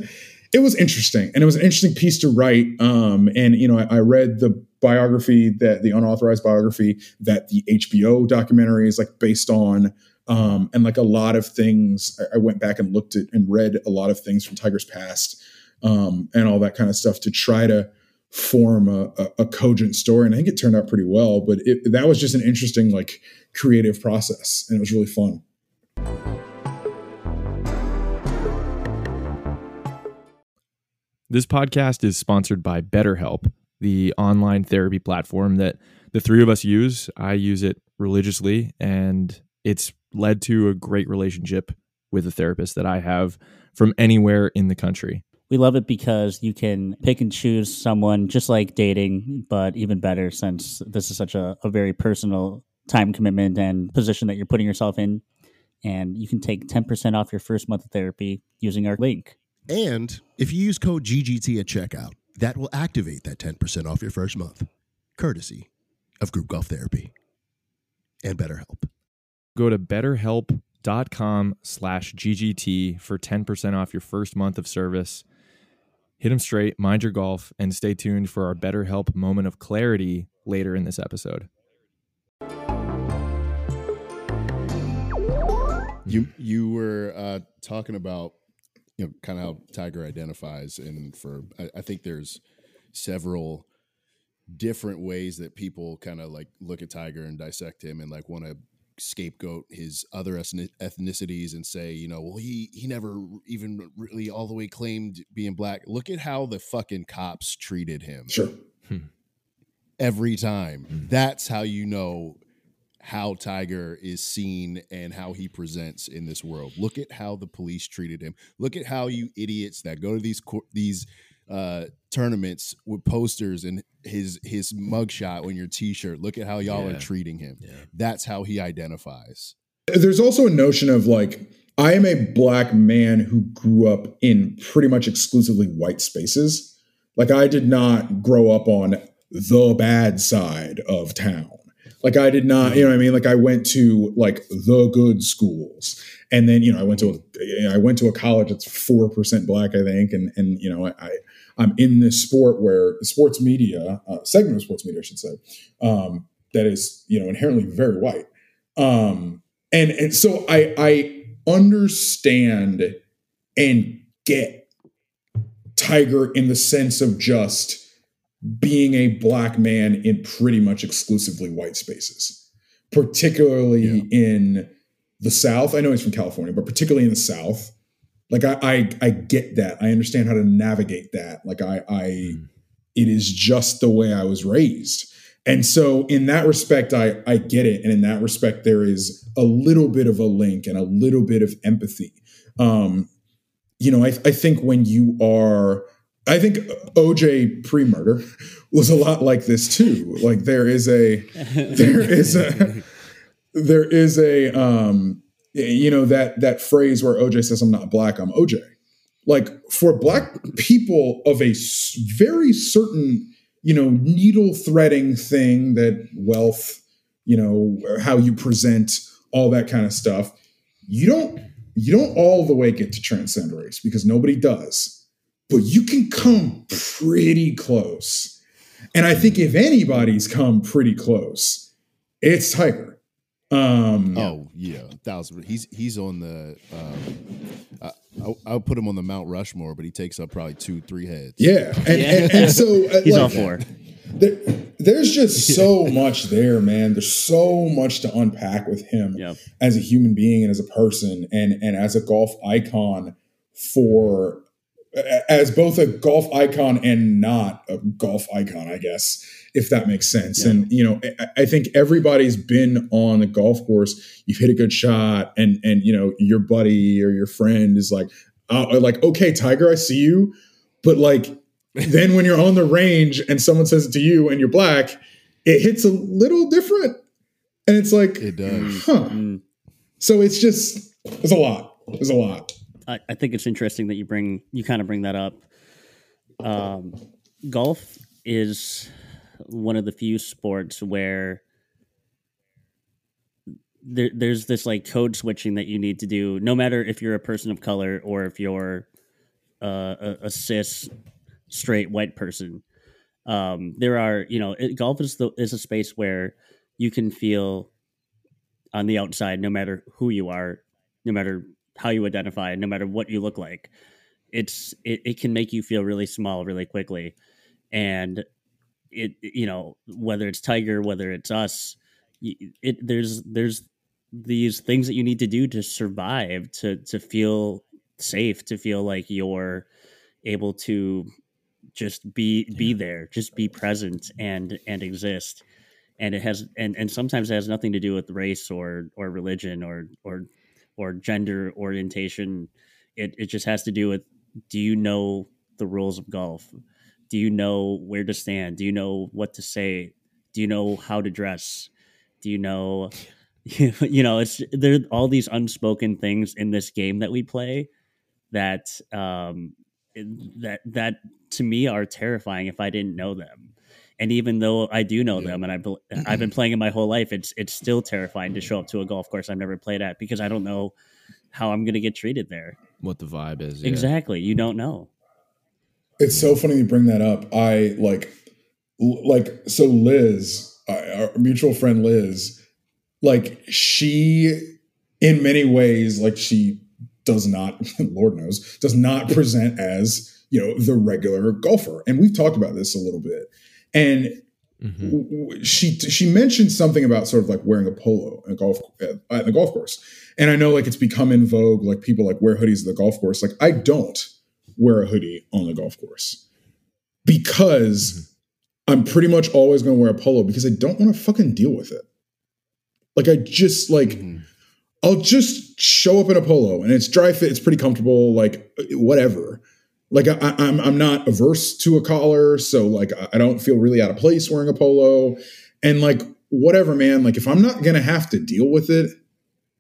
it was interesting and it was an interesting piece to write um and you know I, I read the biography that the unauthorized biography that the hbo documentary is like based on um and like a lot of things I, I went back and looked at and read a lot of things from tiger's past um and all that kind of stuff to try to form a, a, a cogent story and i think it turned out pretty well but it, that was just an interesting like creative process and it was really fun
This podcast is sponsored by BetterHelp, the online therapy platform that the three of us use. I use it religiously, and it's led to a great relationship with a therapist that I have from anywhere in the country.
We love it because you can pick and choose someone just like dating, but even better since this is such a, a very personal time commitment and position that you're putting yourself in. And you can take 10% off your first month of therapy using our link.
And if you use code GGT at checkout, that will activate that 10% off your first month, courtesy of Group Golf Therapy and BetterHelp.
Go to betterhelp.com slash GGT for 10% off your first month of service. Hit them straight, mind your golf, and stay tuned for our BetterHelp moment of clarity later in this episode.
You you were uh, talking about you know kind of how Tiger identifies, and for I, I think there's several different ways that people kind of like look at Tiger and dissect him and like want to scapegoat his other ethnicities and say, you know, well he he never even really all the way claimed being black. Look at how the fucking cops treated him
sure hmm.
every time. Hmm. That's how you know how Tiger is seen and how he presents in this world. Look at how the police treated him. Look at how you idiots that go to these cour- these uh tournaments with posters and his his mugshot on your t-shirt. Look at how y'all
Yeah.
are treating him.
Yeah.
That's how he identifies.
there's also a notion of like I am a black man who grew up in pretty much exclusively white spaces. Like I did not grow up on the bad side of town. Like I did not, you know what I mean? Like I went to like the good schools. And then, you know, I went to a, you know, I went to a college that's 4% black, I think. And, and, you know, I, I I'm in this sport where sports media, uh, segment of sports media, I should say, um, that is, you know, inherently very white. Um, and and so I I understand and get Tiger in the sense of just being a black man in pretty much exclusively white spaces, particularly in the South. I know he's from California, but particularly in the South. Like I, I, I get that. I understand how to navigate that. Like I, I, it is just the way I was raised. And so in that respect, I, I get it. And in that respect, there is a little bit of a link and a little bit of empathy. Um, you know, I, I think when you are, I think OJ pre-murder was a lot like this too. Like there is a, there is a, there is a, um, you know, that, that phrase where OJ says, I'm not black, I'm OJ. Like for black people of a very certain, you know, needle threading thing that wealth, you know, how you present, all that kind of stuff. You don't you don't all the way get to transcend race because nobody does, but you can come pretty close. And I think if anybody's come pretty close, it's Tiger. Um,
Oh yeah, thousand. He's he's on the. Um, I, I'll, I'll put him on the Mount Rushmore, but he takes up probably two, three heads.
yeah, and, and, and so uh,
He's
like,
all for.
there, there's just so much there, man. There's so much to unpack with him
Yep.
as a human being and as a person, and and as a golf icon for as both a golf icon and not a golf icon, I guess, if that makes sense.
Yeah.
And you know, I, I think everybody's been on a golf course. You've hit a good shot, and and you know, your buddy or your friend is like, uh, like, okay, Tiger, I see you, but like, then when you're on the range and someone says it to you and you're black, it hits a little different, and it's like,
It does.
huh.
Mm.
So it's just, it's a lot. It's a lot.
I, I think it's interesting that you bring you kind of bring that up. Um, golf is one of the few sports where there, there's this like code switching that you need to do, no matter if you're a person of color or if you're uh, a, a cis straight white person. Um, there are, you know, it, golf is the is a space where you can feel on the outside, no matter who you are, no matter how you identify, no matter what you look like. It's it, it can make you feel really small really quickly, and it you know whether it's Tiger, whether it's us, it there's there's these things that you need to do to survive to to feel safe to feel like you're able to just be be there just be present and and exist. And it has and and sometimes it has nothing to do with race or or religion or or or gender orientation. It it just has to do with do you know the rules of golf do you know where to stand do you know what to say do you know how to dress do you know you know it's there all these unspoken things in this game that we play that um that that to me are terrifying if I didn't know them. And even though I do know
Yeah.
them and I've I've been playing it my whole life, it's it's still terrifying to show up to a golf course I've never played at because I don't know how I'm going to get treated there.
What the vibe is. yeah.
Exactly, you don't know.
It's so funny you bring that up. I like, like, so Liz, uh, our mutual friend Liz, like, she, in many ways, like, she does not, Lord knows, does not present as, you know, the regular golfer. And we've talked about this a little bit. And
Mhm.
w- she she mentioned something about sort of like wearing a polo in a golf at at the golf course, and I know like it's become in vogue. Like people like wear hoodies at the golf course. Like I don't wear a hoodie on the golf course because I'm pretty much always going to wear a polo because I don't want to fucking deal with it. Like I just like
Mhm.
I'll just show up in a polo and it's dry fit. It's pretty comfortable. Like whatever. Like I, I- I'm I'm not averse to a collar, so like I- I don't feel really out of place wearing a polo. And like whatever, man. Like if I'm not gonna have to deal with it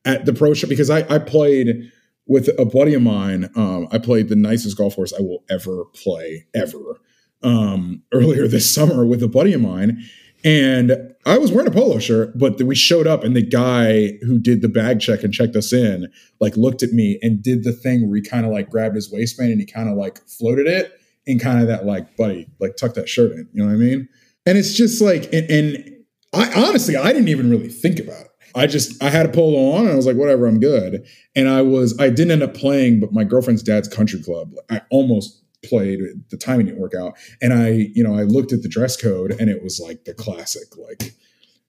at the pro shop, because I I played with a buddy of mine. Um, I played the nicest golf course I will ever play ever. Um, earlier this summer with a buddy of mine, and I was wearing a polo shirt, but we showed up, and the guy who did the bag check and checked us in, like looked at me and did the thing where he kind of like grabbed his waistband and he kind of like floated it and kind of that like, buddy, like tuck that shirt in. You know what I mean? And it's just like, and, and I honestly, I didn't even really think about it. I just, I had a polo on and I was like, whatever, I'm good. And I was, I didn't end up playing, but my girlfriend's dad's country club, I almost played. The timing didn't work out. And I, you know, I looked at the dress code and it was like the classic, like,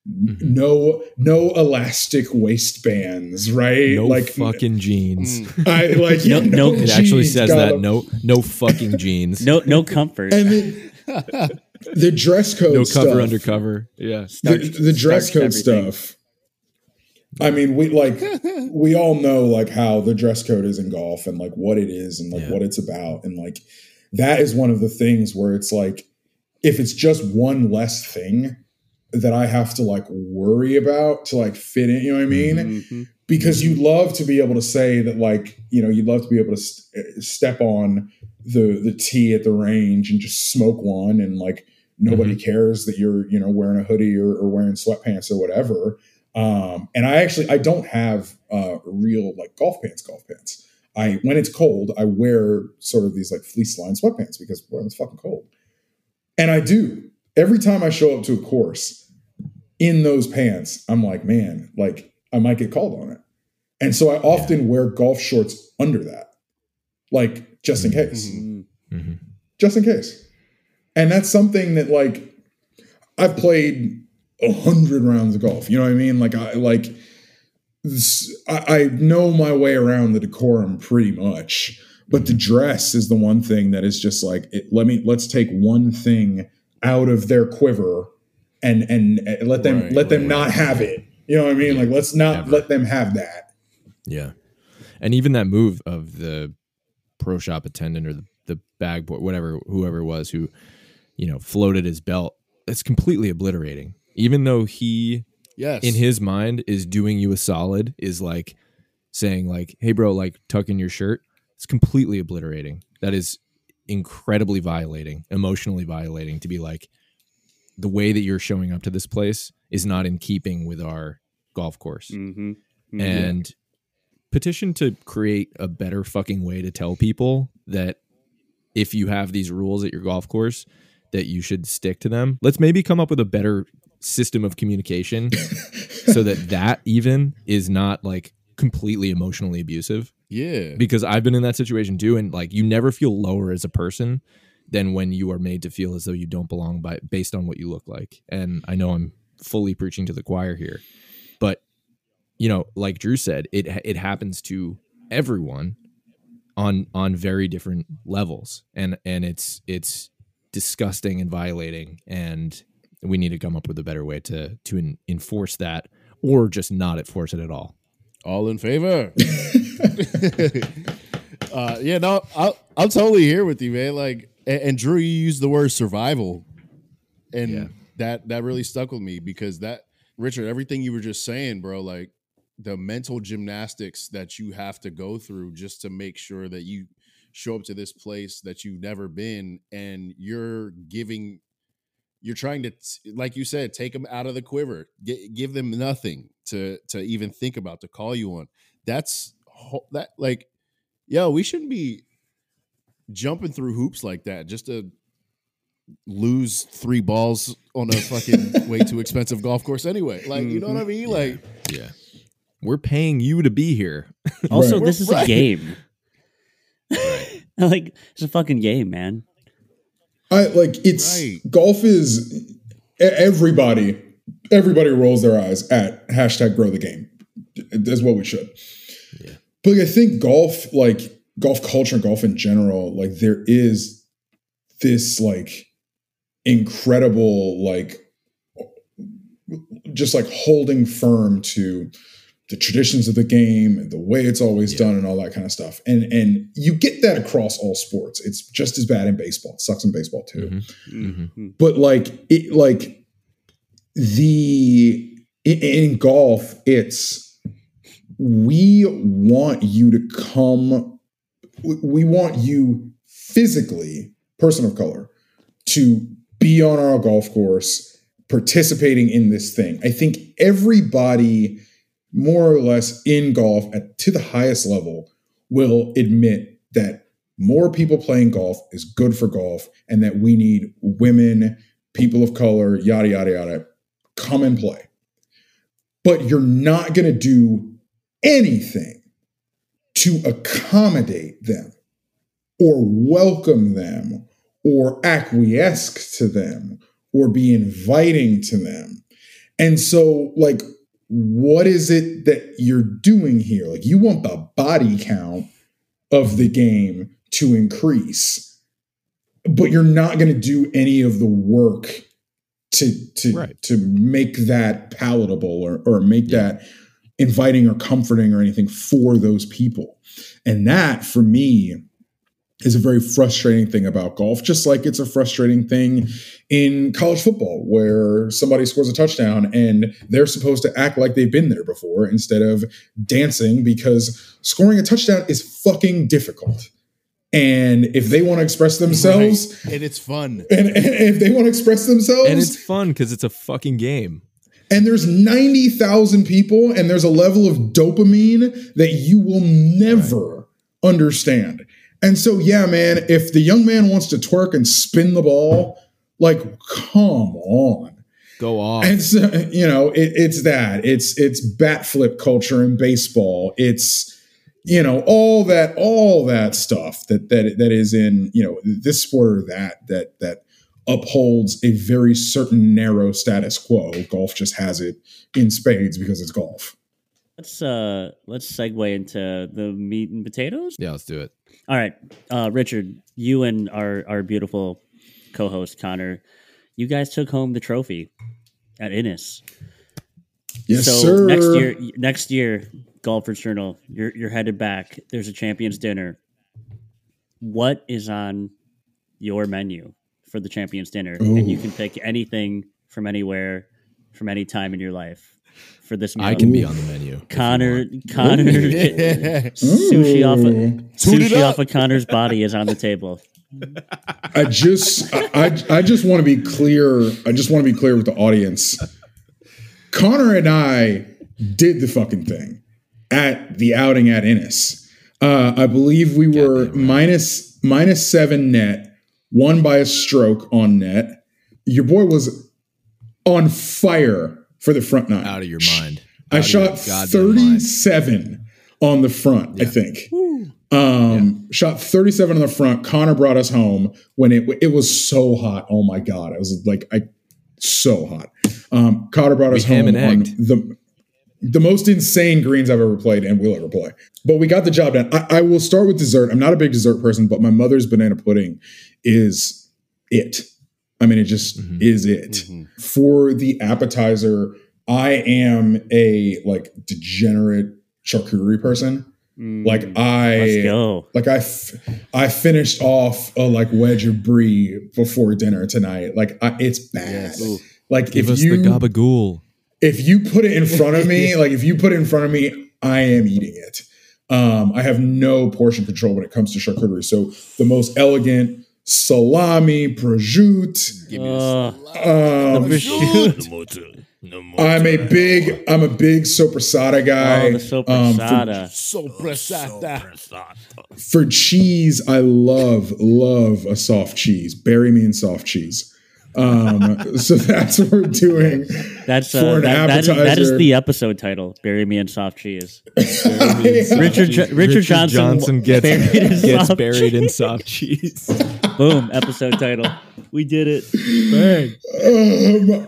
Mhm.
no no elastic waistbands right
No
like
fucking jeans.
Mm.
i like
No-
yeah,
no-
It actually says
got
that.
them.
No, no fucking jeans.
No no comfort.
and the, the dress code
no cover
stuff,
cover undercover. Yeah.
the, the dress code
everything.
stuff i mean we like we all know like how the dress code is in golf and like what it is and like
Yeah.
what it's about. And like that is one of the things where it's like if it's just one less thing that i have to like worry about to like fit in you know what i mean?
Mhm.
because you mm-hmm. love to be able to say that like you know you'd love to be able to st- eh, step on the the tee at the range and just smoke one and like nobody mm-hmm. cares that you're you know wearing a hoodie or, or wearing sweatpants or whatever Um, and I actually I don't have uh, real like golf pants, golf pants. I when it's cold, I wear sort of these like fleece lined sweatpants because well, it's fucking cold. And I do every time I show up to a course in those pants. I'm like, man, like I might get called on it. And so I often wear golf shorts under that, like just in case,
Mhm.
Mhm.
just in case. And that's something that like I've played a hundred rounds of golf. You know what I mean? Like I like this, I, I know my way around the decorum pretty much. But the dress is the one thing that is just like it, let me let's take one thing out of their quiver and and, and let them
Right,
let them
right.
not have it. You know what I mean? Like let's not
Never.
let them have that.
Yeah. And even that move of the pro shop attendant or the, the bag boy, whatever, whoever it was who, you know, floated his belt, it's completely obliterating. Even though he,
Yes.
in his mind, is doing you a solid, is like saying, like, hey, bro, like, tuck in your shirt. It's completely obliterating. That is incredibly violating, emotionally violating to be like, the way that you're showing up to this place is not in keeping with our golf course
Mhm.
and petition to create a better fucking way to tell people that if you have these rules at your golf course that you should stick to them let's maybe come up with a better system of communication so that that even is not like completely emotionally abusive
yeah.
because I've been in that situation too, and like you never feel lower as a person than when you are made to feel as though you don't belong by based on what you look like. And I know I'm fully preaching to the choir here, but you know, like Drew said, it it happens to everyone on on very different levels, and and it's it's disgusting and violating, and we need to come up with a better way to to en- enforce that, or just not enforce it at all.
All in favor. uh, yeah, no, I'll, I'm totally here with you, man. Like, and, and Drew, you used the word survival, and
Yeah.
that that really stuck with me because that Richard, everything you were just saying, bro, like the mental gymnastics that you have to go through just to make sure that you show up to this place that you've never been, and you're giving. You're trying to, like you said, take them out of the quiver. G- give them nothing to to even think about to call you on. That's that like, yo, we shouldn't be jumping through hoops like that just to lose three balls on a fucking way too expensive golf course anyway. Like, you know what I mm-hmm. mean? Like,
Yeah. We're paying you to be here.
Also,
Right.
this is
Right.
a game. like it's a fucking game, man.
I like it's
Right.
golf is everybody everybody rolls their eyes at hashtag grow the game. That's what we should.
Yeah.
But like, I think golf, like golf culture, and golf in general, like there is this like incredible like just like holding firm to the traditions of the game and the way it's always
Yeah.
done and all that kind of stuff. And and you get that across all sports. It's just as bad in baseball. It sucks in baseball too
Mhm. Mhm.
Mhm.
but like it like the in, in golf it's we want you to come we want you physically person of color to be on our golf course participating in this thing i think everybody more or less in golf at to the highest level will admit that more people playing golf is good for golf and that we need women people of color yada yada yada come and play. But you're not going to do anything to accommodate them or welcome them or acquiesce to them or be inviting to them. And so like what is it that you're doing here? Like you want the body count of the game to increase but you're not going to do any of the work to to
Right.
to make that palatable or or make that inviting or comforting or anything for those people. And that for me is a very frustrating thing about golf just like it's a frustrating thing in college football where somebody scores a touchdown and they're supposed to act like they've been there before instead of dancing because scoring a touchdown is fucking difficult and if they want to express themselves
Right. and it's fun.
and, and if they want to express themselves
And it's fun because it's a fucking game.
and there's 90,000 people and there's a level of dopamine that you will never understand. And so yeah, man, if the young man wants to twerk and spin the ball, like come on.
Go on.
And so, you know, it, it's that. It's it's bat flip culture in baseball. It's you know all that all that stuff that that that is in you know this sport or that that that upholds a very certain narrow status quo. Golf just has it in spades because it's golf.
Let's uh let's segue into the meat and potatoes.
yeah, let's do it.
All right, uh, Richard, you and our our beautiful co-host Connor, you guys took home the trophy at Inness.
Yes,
so
sir.
next year, next year, Golfers Journal, you're you're headed back. There's a champions dinner. What is on your menu for the champions dinner? And you can pick anything from anywhere, from any time in your life. For this meal.
I can be on the menu. if you
Connor. Connor, sushi off
Ooh.
of
Toot
sushi off of Connor's body is on the table.
I just I, I I just want to be clear. I just want to be clear with the audience. Connor and I did the fucking thing at the outing at Inness. Uh, I believe we were
right.
minus minus seven net, won by a stroke on net. Your boy was on fire for the front nine.
out of your mind.
I
Out of
shot
goddamn mind.
37 on the front, I
Yeah.
think. Um, shot 37 on the front. Connor brought us home when it it was so hot. Oh my god, I was like, I so hot. Um, Connor brought
We
us
ham
home
and
on the the most insane greens I've ever played and will ever play. But we got the job done. I, I will start with dessert. I'm not a big dessert person, but my mother's banana pudding is it. I mean, it just
Mhm.
is it
Mhm.
for the appetizer i am a like degenerate charcuterie person
Mm,
like
let's
i
go.
like i f- i finished off a like wedge of brie before dinner tonight like I, it's bad
Yes.
like
Give
if
us
you
the gabagool.
if you put it in front of me like if you put it in front of me i am eating it um i have no portion control when it comes to charcuterie so the most elegant salami prosciutto
Give me the
Uh,
um,
the prosciutto.
I'm a big I'm a big sopressata guy.
Oh, the
Um,
sopressata.
Sopressata.
for, for cheese, I love love a soft cheese. Bury me in soft cheese. Um, so that's what we're doing.
That's
for
uh,
an
that, that, is, that is the episode title. Bury me in soft cheese.
Yeah.
Richard Richard, Johnson,
gets,
buried in
gets
soft
buried in soft cheese.
Boom. Episode title. We did it.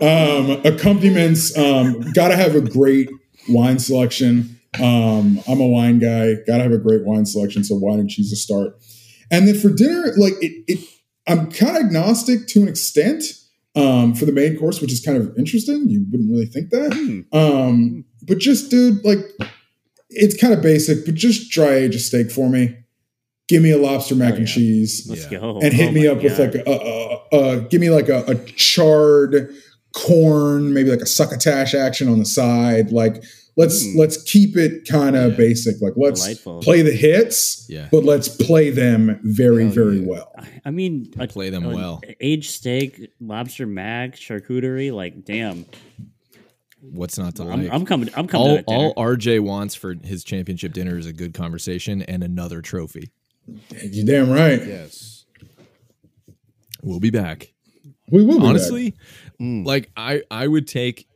um, um, accompaniments. Um, gotta have a great wine selection. Um, I'm a wine guy. Gotta have a great wine selection. So wine and cheese to start. And then for dinner, like it, it I'm kind of agnostic to an extent um, for the main course, which is kind of interesting. You wouldn't really think that. Um, but just, dude, like it's kind of basic, but just dry age a steak for me. Give me a lobster mac
Oh,
and cheese
Let's
Yeah.
go.
and hit
Oh
me
my
up with like a, a, a, a give me like a, a charred corn, maybe like a succotash action on the side. Like let's
Mm.
let's keep it kind of
Yeah.
basic. Like let's
Delightful.
play the hits,
Yeah.
but let's play them very
Hell
very
yeah.
well.
I- I mean, like,
Play them
uh,
well.
Aged steak, lobster mac, charcuterie. Like, damn.
What's not to
I'm,
like?
I'm coming. I'm coming.
all,
to
all RJ wants for his championship dinner is a good conversation and another trophy.
You damn right.
Yes.
We'll be back.
We will be back.
Honestly,
Mm.
like I I would take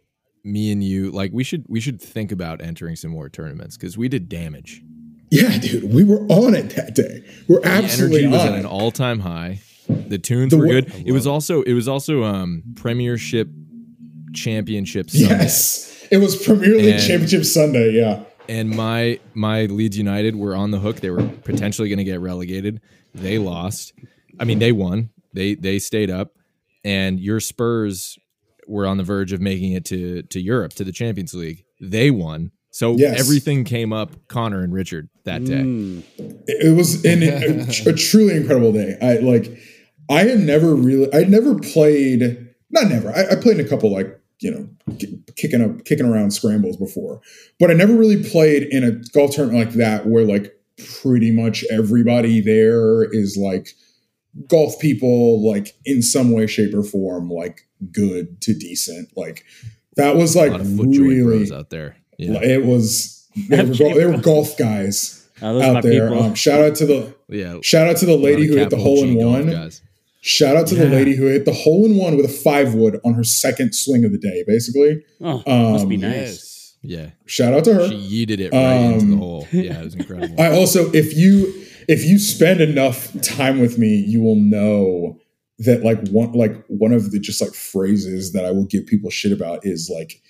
me and you like we should we should think about entering some more tournaments because we did damage.
Yeah, dude, we were on it that day. We're absolutely The
energy was at an all time high. The tunes
The
were good. It was also it was also um Premiership Championship Sunday.
Yes, it was Premier League
And-
Championship Sunday. Yeah,
and my my Leeds United were on the hook. They were potentially going to get relegated. They lost. I mean, they won. They they stayed up, and your Spurs were on the verge of making it to to Europe to the Champions League. They won. So
Yes.
everything came up Connor and Richard that day.
Mm.
it was an, a, a truly incredible day. I like. I had never really. I'd never played. Not never. I, I played in a couple like you know kicking up kicking around scrambles before, but I never really played in a golf tournament like that where like pretty much everybody there is like golf people like in some way shape or form like good to decent like That was
A
like
lot of
really.
out there. Yeah.
It was. They were, gol- they were golf guys
those are my
out there. Um, shout out to the
Yeah.
shout out to the lady who hit the hole in one.
guys.
Shout out to the lady who hit the hole in one with a five wood on her second swing of the day. Basically,
oh, must be
um,
nice.
Yeah.
shout out to her.
She yeeted it right into the
Um,
hole. Yeah, it was incredible.
I also, if you if you spend enough time with me, you will know that like one like one of the just like phrases that I will give people shit about is like,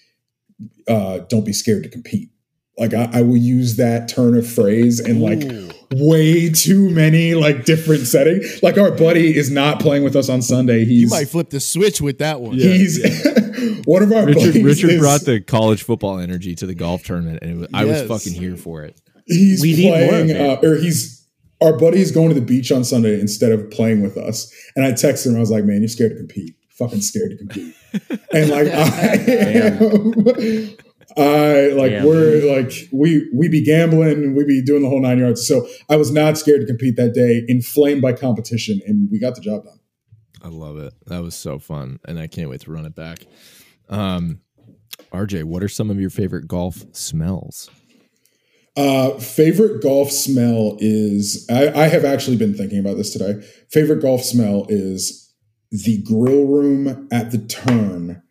uh, "Don't be scared to compete." Like I, I will use that turn of phrase and like
Ooh.
Way too many like different settings. Like our buddy is not playing with us on Sunday. He's
you might flip the switch with that one.
he's one of our
Richard
buddies
Richard
is-
brought the college football energy to the golf tournament, and it was, I was fucking here for it.
he's
We need more
playing uh, or he's our buddy is going to the beach on Sunday instead of playing with us. And I texted him, I was like, man, you're scared to compete. Fucking scared to compete. and like I am I like
Damn.
we're like we we be gambling we be doing the whole nine yards. So I was not scared to compete that day, inflamed by competition, and we got the job done.
I love it. That was so fun, and I can't wait to run it back. Um, RJ, what are some of your favorite golf smells?
Uh, favorite golf smell is I, I have actually been thinking about this today. Favorite golf smell is the grill room at the turn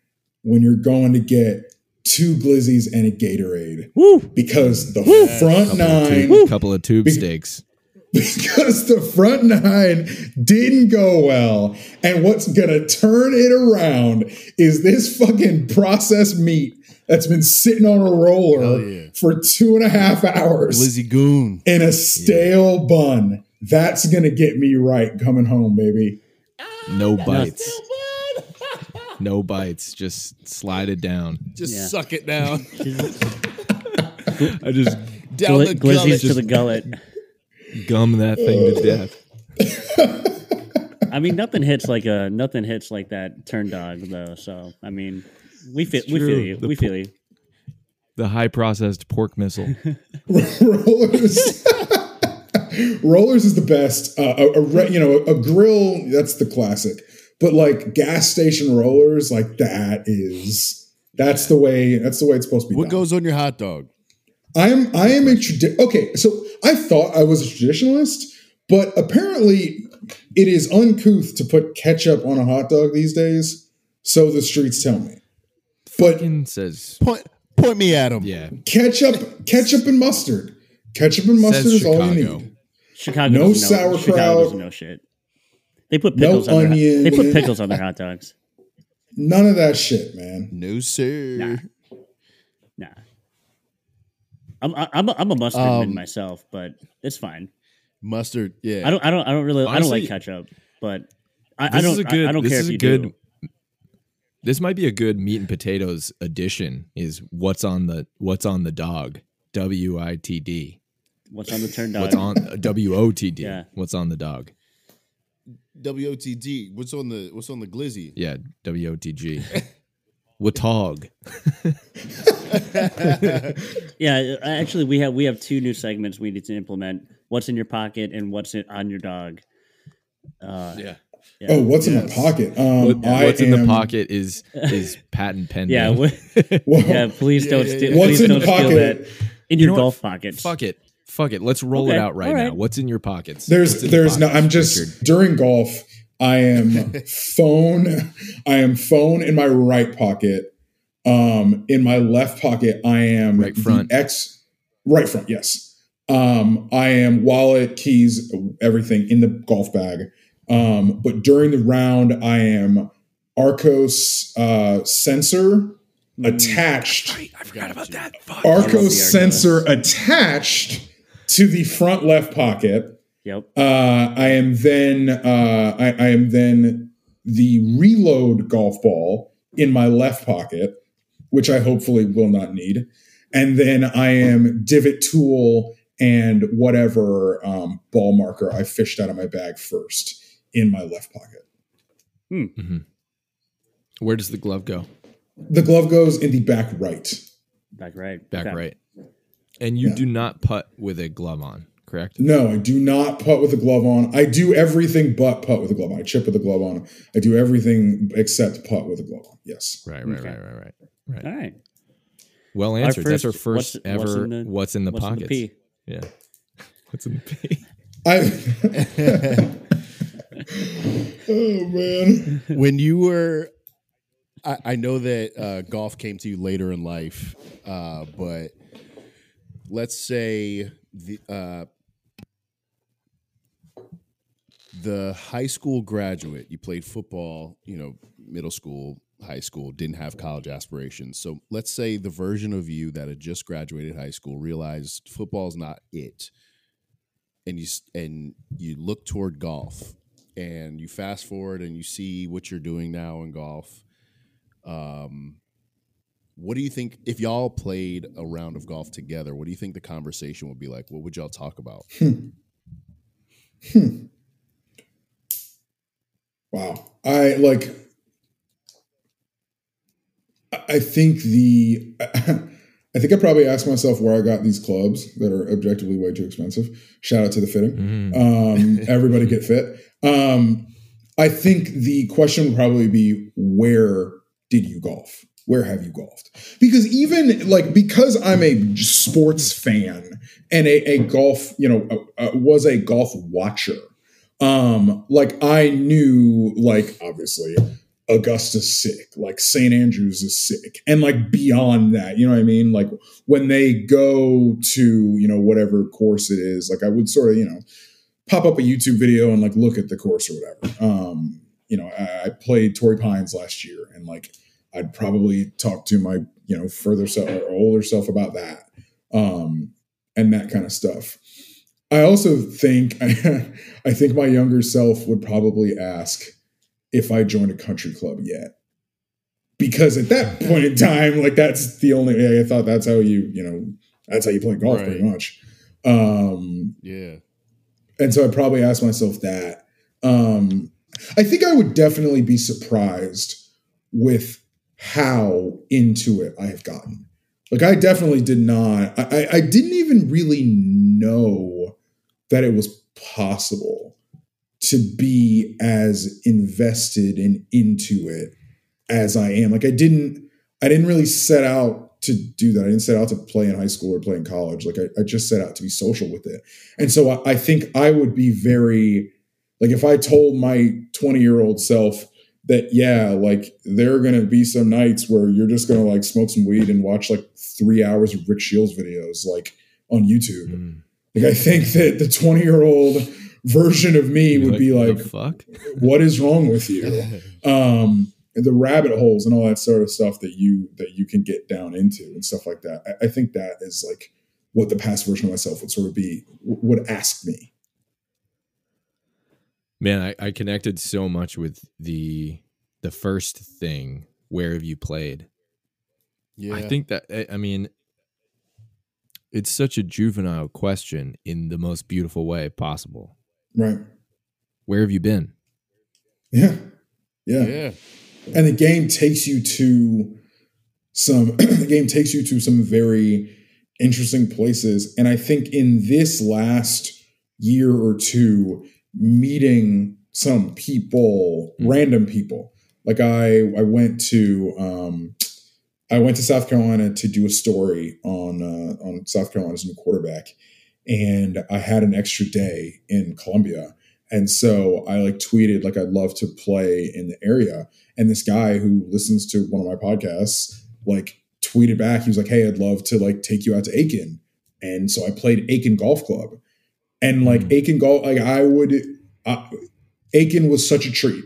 when you're going to get two glizzies and a Gatorade
Woo!
because the
Woo.
front
Couple of,
nine
tube, couple of tube
Be-
steaks.
because the front nine didn't go well. And what's gonna turn it around is this fucking processed meat that's been sitting on a roller
yeah.
for two and a half hours
Lizzie Goon.
in a stale bun. That's gonna get me right coming home, baby.
No bites. No bites. Just slide it down.
Just
Yeah.
suck it down.
I just
down
Gl-
the
glizzies
gullet.
to the gullet.
gum that thing to death.
I mean, nothing hits like a nothing hits like that turn dog though. So I mean, we feel we feel
true.
you.
The
we feel you.
The high processed pork missile.
rollers. rollers is the best. Uh, a, a re- you know a, grill that's the classic, but like gas station rollers, like that is that's the way that's the way it's supposed to be.
What
done.
goes on your hot dog?
I am I am a tradi- okay. So I thought I was a traditionalist, but apparently it is uncouth to put ketchup on a hot dog these days. So the streets tell me. But
Fucking says
Point point me at him.
yeah.
ketchup, ketchup and mustard, ketchup and mustard
Says
is all you
Chicago.
need.
Chicago
No sauerkraut.
Chicago doesn't know shit. They put
No
pickles on their,
onion.
They put pickles on their hot dogs.
None of that shit, man.
No sir.
Nah. Nah. I'm I- I'm a, I'm a mustard
Um,
man myself, but it's fine.
Mustard. Yeah.
I don't I don't I don't really I don't like ketchup, but I, I
This
don't
is a good.
I, I don't
this
care
is
if
a
you
good.
do.
This might be a good meat and potatoes addition. Is what's on the what's on the dog? W I T D.
What's on the turn dog?
What's on W O T D?
Yeah.
What's on the dog?
WOTD. What's on the what's on the glizzy?
Yeah, W O T G. Watog.
Yeah, actually, we have we have two new segments we need to implement. What's in your pocket and what's in, on your dog. Uh,
Yeah.
yeah.
Oh, what's in
Yes.
my pocket? Um,
What,
I
what's in the pocket is is patent pending.
yeah, we- yeah. Please don't
yeah,
steal.
yeah.
What's
Please
in
don't
the
steal that in
You
your
know what?
golf pockets.
Fuck it. Fuck it. Let's roll it out right
all right.
now. What's in your pockets?
There's
in
there's
the
no. I'm just
Richard?
during golf. I am phone. I am phone in my right pocket. Um, in my left pocket, I am
Right
the
front.
X. Right front, yes. Um, I am wallet, keys, everything in the golf bag. Um, but during the round, I am Arccos uh, sensor attached.
I forgot about that. Fuck.
love the
Arccos
Arccos.
sensor attached to the front left pocket.
Yep.
Uh, I am then uh, I, I am then the reload golf ball in my left pocket, which I hopefully will not need, and then I am divot tool and whatever um, ball marker I fished out of my bag first in my left pocket. Hmm.
Where does the glove go?
The glove goes in the back right.
Back right.
Back
Okay.
right. And you
Yeah.
do not putt with a glove on, correct?
No, I do not putt with a glove on. I do everything but putt with a glove on. I chip with a glove on. I do everything except putt with a glove on. Yes.
Right, right,
Okay.
right, right, right. Right.
All right.
Well answered. That's our
first-
first
what's-
ever.
what's in the-
what's in the
What's in
pockets?
the P?
Yeah. What's in the pee?
I oh man.
when you were I, I know that uh, golf came to you later in life uh, but let's say the uh, the high school graduate you played football you know middle school high school didn't have college aspirations. So let's say the version of you that had just graduated high school realized football's not it and you and you look toward golf and you fast forward and you see what you're doing now in golf um what do you think if y'all played a round of golf together what do you think the conversation would be like what would y'all talk about
Wow. I like I- I think the I think I probably asked myself where I got these clubs that are objectively way too expensive. Shout out to the fitting.
Mhm.
Um, everybody get fit. Um, I think the question would probably be where did you golf? Where have you golfed? Because even like because I'm a sports fan and a, a golf, you know, uh, uh, was a golf watcher. Um, like I knew, like obviously, Augusta's sick, like St. Andrews is sick, and like beyond that, you know what I mean? Like when they go to, you know, whatever course it is, like I would sort of, you know, pop up a YouTube video and like look at the course or whatever. Um, you know, I, I played Torrey Pines last year, and like I'd probably talk to my, you know, further self or older self about that, um, and that kind of stuff. I also think I think my younger self would probably ask if I joined a country club yet. Because at that point in time, like that's the only I thought that's how you, you know, that's how you play golf pretty much. Um
yeah
and so I probably asked myself that. Um I think I would definitely be surprised with how into it I have gotten. Like I definitely did not. I, I- didn't even really know that it was possible to be as invested and into it as I am. Like I didn't. I didn't really set out to do that. I didn't set out to play in high school or play in college. Like I, I just set out to be social with it. And so I, I think I would be very like if I told my 20 year old self that yeah, like there are gonna be some nights where you're just gonna like smoke some weed and watch like three hours of Rick Shields videos like on YouTube.
Mm.
Like I think that the 20 year old version of me would be like,
fuck?
what is wrong with you? Um the rabbit holes and all that sort of stuff that you that you can get down into and stuff like that. I, I think that is like what the past version of myself would sort of be would ask me.
Man, I, I connected so much with the the first thing. Where have you played?
yeah
I think that I- I mean, it's such a juvenile question in the most beautiful way possible.
Right.
Where have you been?
Yeah. Yeah.
yeah
And the game takes you to some the game takes you to some very interesting places. And I think in this last year or two, meeting some people,
Mm.
random people. Like I I went to um I went to South Carolina to do a story on uh, on South Carolina's new quarterback, and I had an extra day in Columbia, and so I like tweeted like I'd love to play in the area, and this guy who listens to one of my podcasts like tweeted back, he was like, "Hey, I'd love to like take you out to Aiken," and so I played Aiken Golf Club, and like
Mm.
Aiken Golf, like I would, uh, Aiken was such a treat,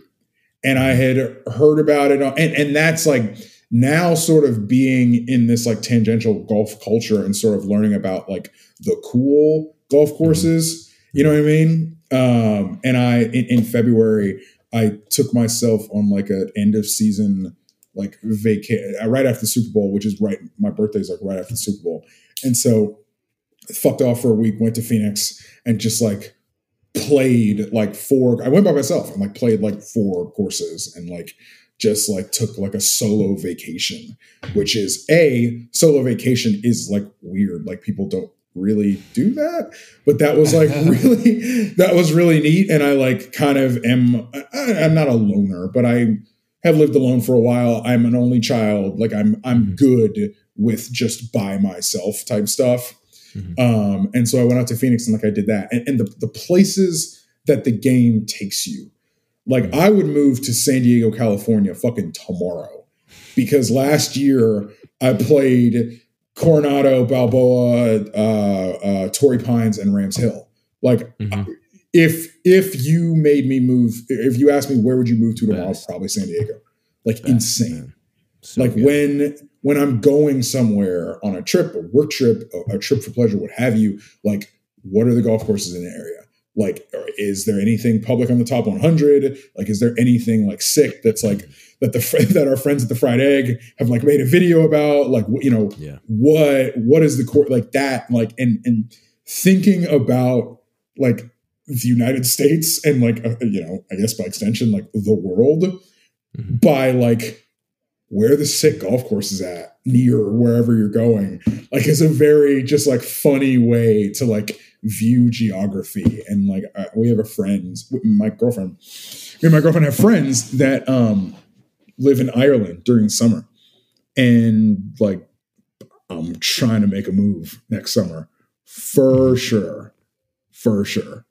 and I had heard about it, and and that's like now sort of being in this like tangential golf culture and sort of learning about like the cool golf courses you know what i mean? Um and i in, in february i took myself on like an end of season like vacation right after the super bowl which is right my birthday's like right after the super bowl. And so fucked off for a week went to phoenix and just like played like four i went by myself and like played like four courses and like just like took like a solo vacation, which is a solo vacation is like weird. Like people don't really do that, but that was like really that was really neat. And I like kind of am I, I'm not a loner, but I have lived alone for a while. I'm an only child. Like I'm I'm
Mhm.
good with just by myself type stuff.
Mhm.
Um, and so I went out to Phoenix and like I did that. And, and the the places that the game takes you, like I would move to San Diego, California, fucking tomorrow, because last year I played Coronado, Balboa, uh, uh, Torrey Pines, and Rams Hill. Like
Mhm.
if if you made me move, if you asked me where would you move to tomorrow,
Best.
probably San Diego. Like
Best,
insane.
man. So
like
good.
when when I'm going somewhere on a trip, a work trip, a, a trip for pleasure, what have you. Like, what are the golf courses in the area? Like, is there anything public on the top 100? Like, is there anything like sick that's like that the that our friends at the Fried Egg have like made a video about? Like, you know,
yeah.
what what is the core like that like and and thinking about like the united states and like uh, you know i guess by extension like the world
Mhm.
by like where the sick golf course is at near wherever you're going like is a very just like funny way to like view geography. And like uh, we have a friend my girlfriend me and my girlfriend have friends that um live in ireland during summer. And like I'm trying to make a move next summer. For sure, for sure.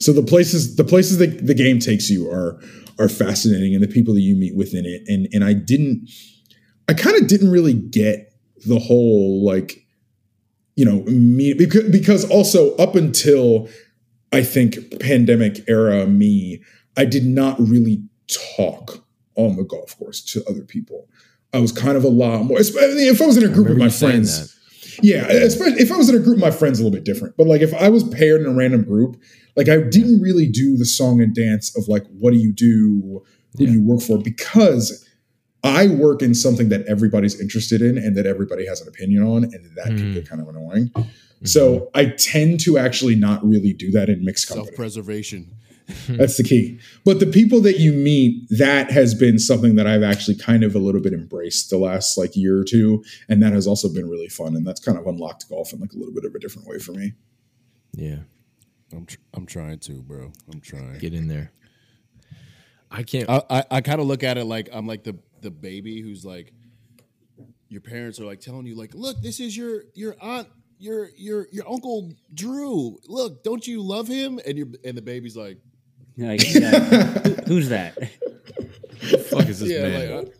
So the places the places that the game takes you are are fascinating, and the people that you meet within it. And and I didn't, I kind of didn't really get the whole like, you know, me because because also up until I think pandemic era me, I did not really talk on the golf course to other people. I was kind of a lot more. Especially if I was in a group
remember
my friends. Yeah, especially if I was in a group my friends, a little bit different. But like if I was paired in a random group, like I didn't really do the song and dance of like, what do you do? Who
Yeah.
do you work for? Because I work in something that everybody's interested in and that everybody has an opinion on, and that can
Mm.
get kind of annoying.
Mm-hmm.
So I tend to actually not really do that in mixed company.
Self preservation. Hmm.
That's the key. But the people that you meet, that has been something that I've actually kind of a little bit embraced the last like year or two, and that has also been really fun. And that's kind of unlocked golf in like a little bit of a different way for me.
Yeah.
I'm tr- I'm trying to, bro. I'm trying.
Get in there. I can't.
I I, I kind of look at it like I'm like the the baby who's like your parents are like telling you like, look, this is your your aunt. Your your your uncle Drew. Look, don't you love him? And your and the baby's like,
Like, yeah, who- who's that?
the fuck is this
yeah,
man?
like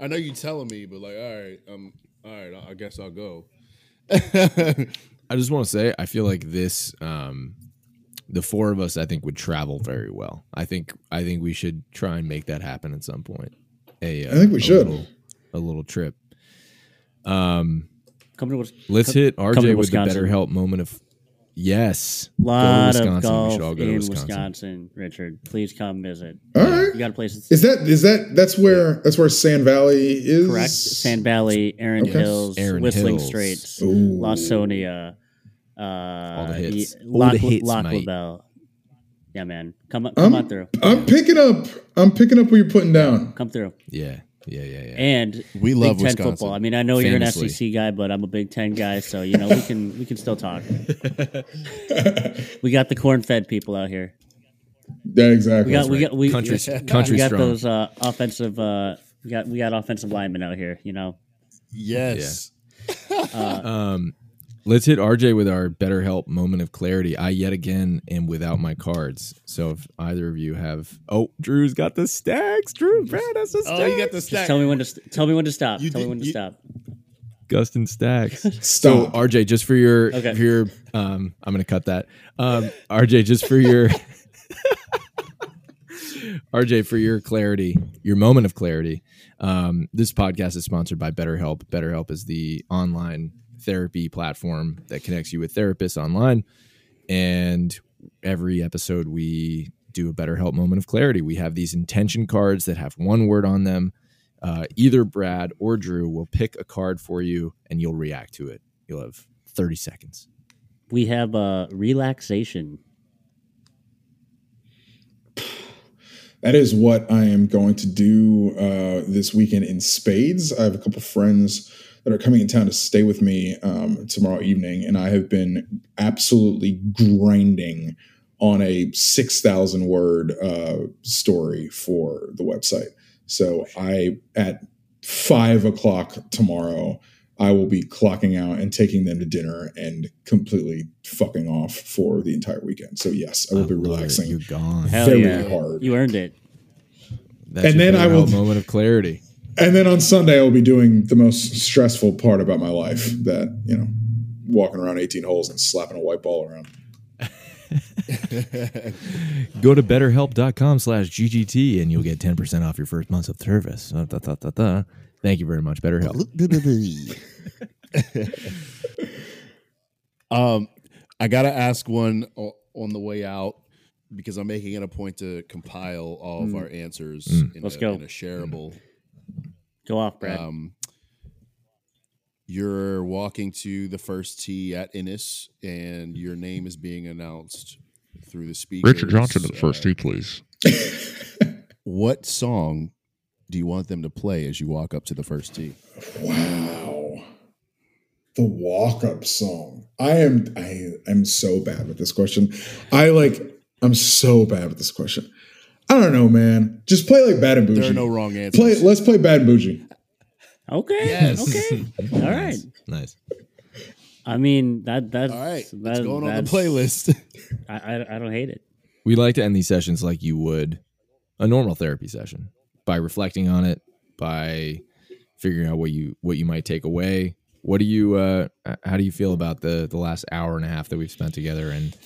I, I know you're telling me, but like, all right, um, all right, I guess I'll go.
I just want to say, I feel like this, um, the four of us, I think would travel very well. I think, I think we should try and make that happen at some point. A, uh,
I think we
a
should.
little- a little trip. Um,
Come to Wis-
let's
come-
hit RJ with the
Wisconsin.
BetterHelp moment of yes.
lot
go to
of golf
we should go to
in
Wisconsin.
Wisconsin. Richard, please come visit.
All right.
You got a place.
Is that is that that's where that's where Sand Valley is?
correct. Sand Valley, Erin
Okay.
Hills,
Erin
Whistling
Hills.
Straits,
Ooh.
Lawsonia, uh,
the hits.
y-
All
Lock,
the hits,
Lock
mate.
Yeah, man, come on, come
I'm,
on through,
I'm picking up. I'm picking up what you're putting down.
come through.
Yeah, yeah, yeah, yeah.
And
We love
Big Ten
Wisconsin.
football. I mean, I know you're an
Famously.
SEC guy, but I'm a Big Ten guy, so you know we can we can still talk. we got the corn-fed people out here.
Yeah, exactly.
We got we got we,
Country-
we,
country
we got
strong.
those uh, offensive. Uh, we got we got offensive linemen out here. You know,
Yes.
Um, let's hit RJ with our BetterHelp moment of clarity. I yet again am without my cards. So if either of you have, oh, Drew's got the stacks. Drew, Brad has the stacks.
Oh, you got the
just
stack.
tell me when to st- tell me when to stop.
You
tell me when to
you-
stop.
Gustin stacks. So RJ, just for your,
Okay.
for your, um, I'm gonna cut that. Um, RJ, just for your, RJ, for your clarity, your moment of clarity. Um, this podcast is sponsored by BetterHelp. BetterHelp is the online therapy platform that connects you with therapists online. And every episode, we do a BetterHelp moment of clarity. We have these intention cards that have one word on them. Uh, either Brad or Drew will pick a card for you, and you'll react to it. You'll have 30 seconds.
We have uh, relaxation.
That is what I am going to do uh, this weekend in spades. I have a couple friends that are coming in town to stay with me um, tomorrow evening, and I have been absolutely grinding on a six thousand word uh, story for the website. So I at five o'clock tomorrow, I will be clocking out and taking them to dinner and completely fucking off for the entire weekend. So yes, I will be
love it.
relaxing.
You're gone.
Hell
very
yeah.
hard.
You earned it.
That's
And
your
then I will-
help moment of clarity.
And then on Sunday, I will be doing the most stressful part about my life that, you know, walking around 18 holes and slapping a white ball around.
Go to betterhelp.com slash GGT and you'll get 10% off your first month of service. Uh, da, da, da, da. Thank you very much, BetterHelp.
Um, I gotta ask one on the way out because I'm making it a point to compile all of our answers
Mm.
in,
Let's
a,
go.
in a shareable.
Go off, Brad.
Um, you're walking to the first tee at Inness, and your name is being announced through the speakers.
Richard Johnson to the first
Uh,
tee, please.
What song do you want them to play as you walk up to the first tee?
Wow. The walk up song. I am I am so bad with this question. I like I'm so bad with this question. I don't know, man. Just play like Bad and Boujee.
There are no wrong answers.
play let's play Bad and Boujee.
okay.
yes.
Okay. All right.
Nice.
I mean that that's
All right,
that,
it's going on the playlist.
I, I I don't hate it.
We like to end these sessions like you would a normal therapy session by reflecting on it, by figuring out what you what you might take away. What do you uh how do you feel about the the last hour and a half that we've spent together and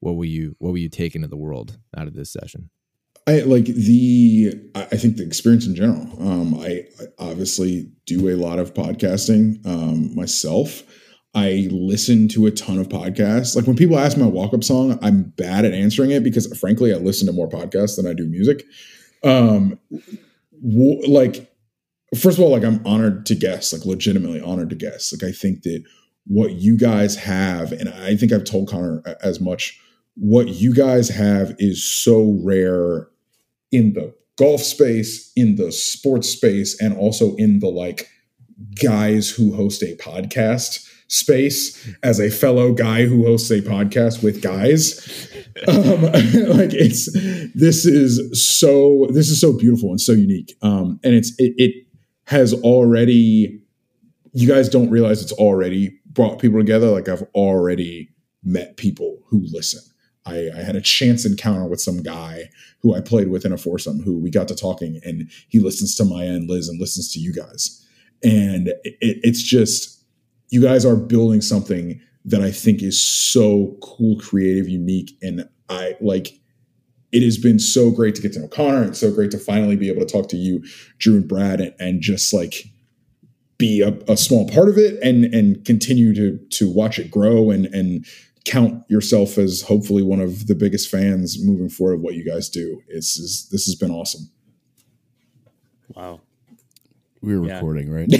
what will you what will you take into the world out of this session?
I like the I think the experience in general. Um, I, I obviously do a lot of podcasting um, myself. I listen to a ton of podcasts. Like when people ask my walk up song, I'm bad at answering it because frankly, I listen to more podcasts than I do music. Um, w- like first of all, like I'm honored to guess, like legitimately honored to guess. Like I think that what you guys have, and I think I've told Connor as much. What you guys have is so rare in the golf space, in the sports space, and also in the like guys who host a podcast space as a fellow guy who hosts a podcast with guys. Um, like it's this is so this is so beautiful and so unique. Um, and it's it, it has already you guys don't realize it's already brought people together. Like I've already met people who listen. I, I had a chance encounter with some guy who I played with in a foursome who we got to talking and he listens to Maya and Liz and listens to you guys. And it, it's just, you guys are building something that I think is so cool, creative, unique. And I like, it has been so great to get to know Connor and so great to finally be able to talk to you, Drew and Brad, and, and just like be a, a small part of it and and continue to to watch it grow and and count yourself as hopefully one of the biggest fans moving forward of what you guys do. It's, is this has been awesome.
Wow.
we were
Yeah.
recording, right?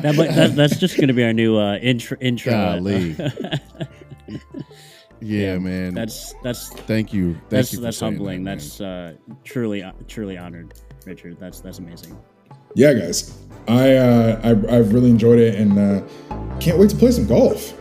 That, might, that that's just going to be our new uh, intro. Intro.
Golly. yeah, man.
that's that's
Thank you. Thank
that's
you
that's humbling.
that,
that's uh, truly uh, truly honored, Richard. That's that's amazing
yeah, guys, I, uh, I have really enjoyed it and uh, can't wait to play some golf.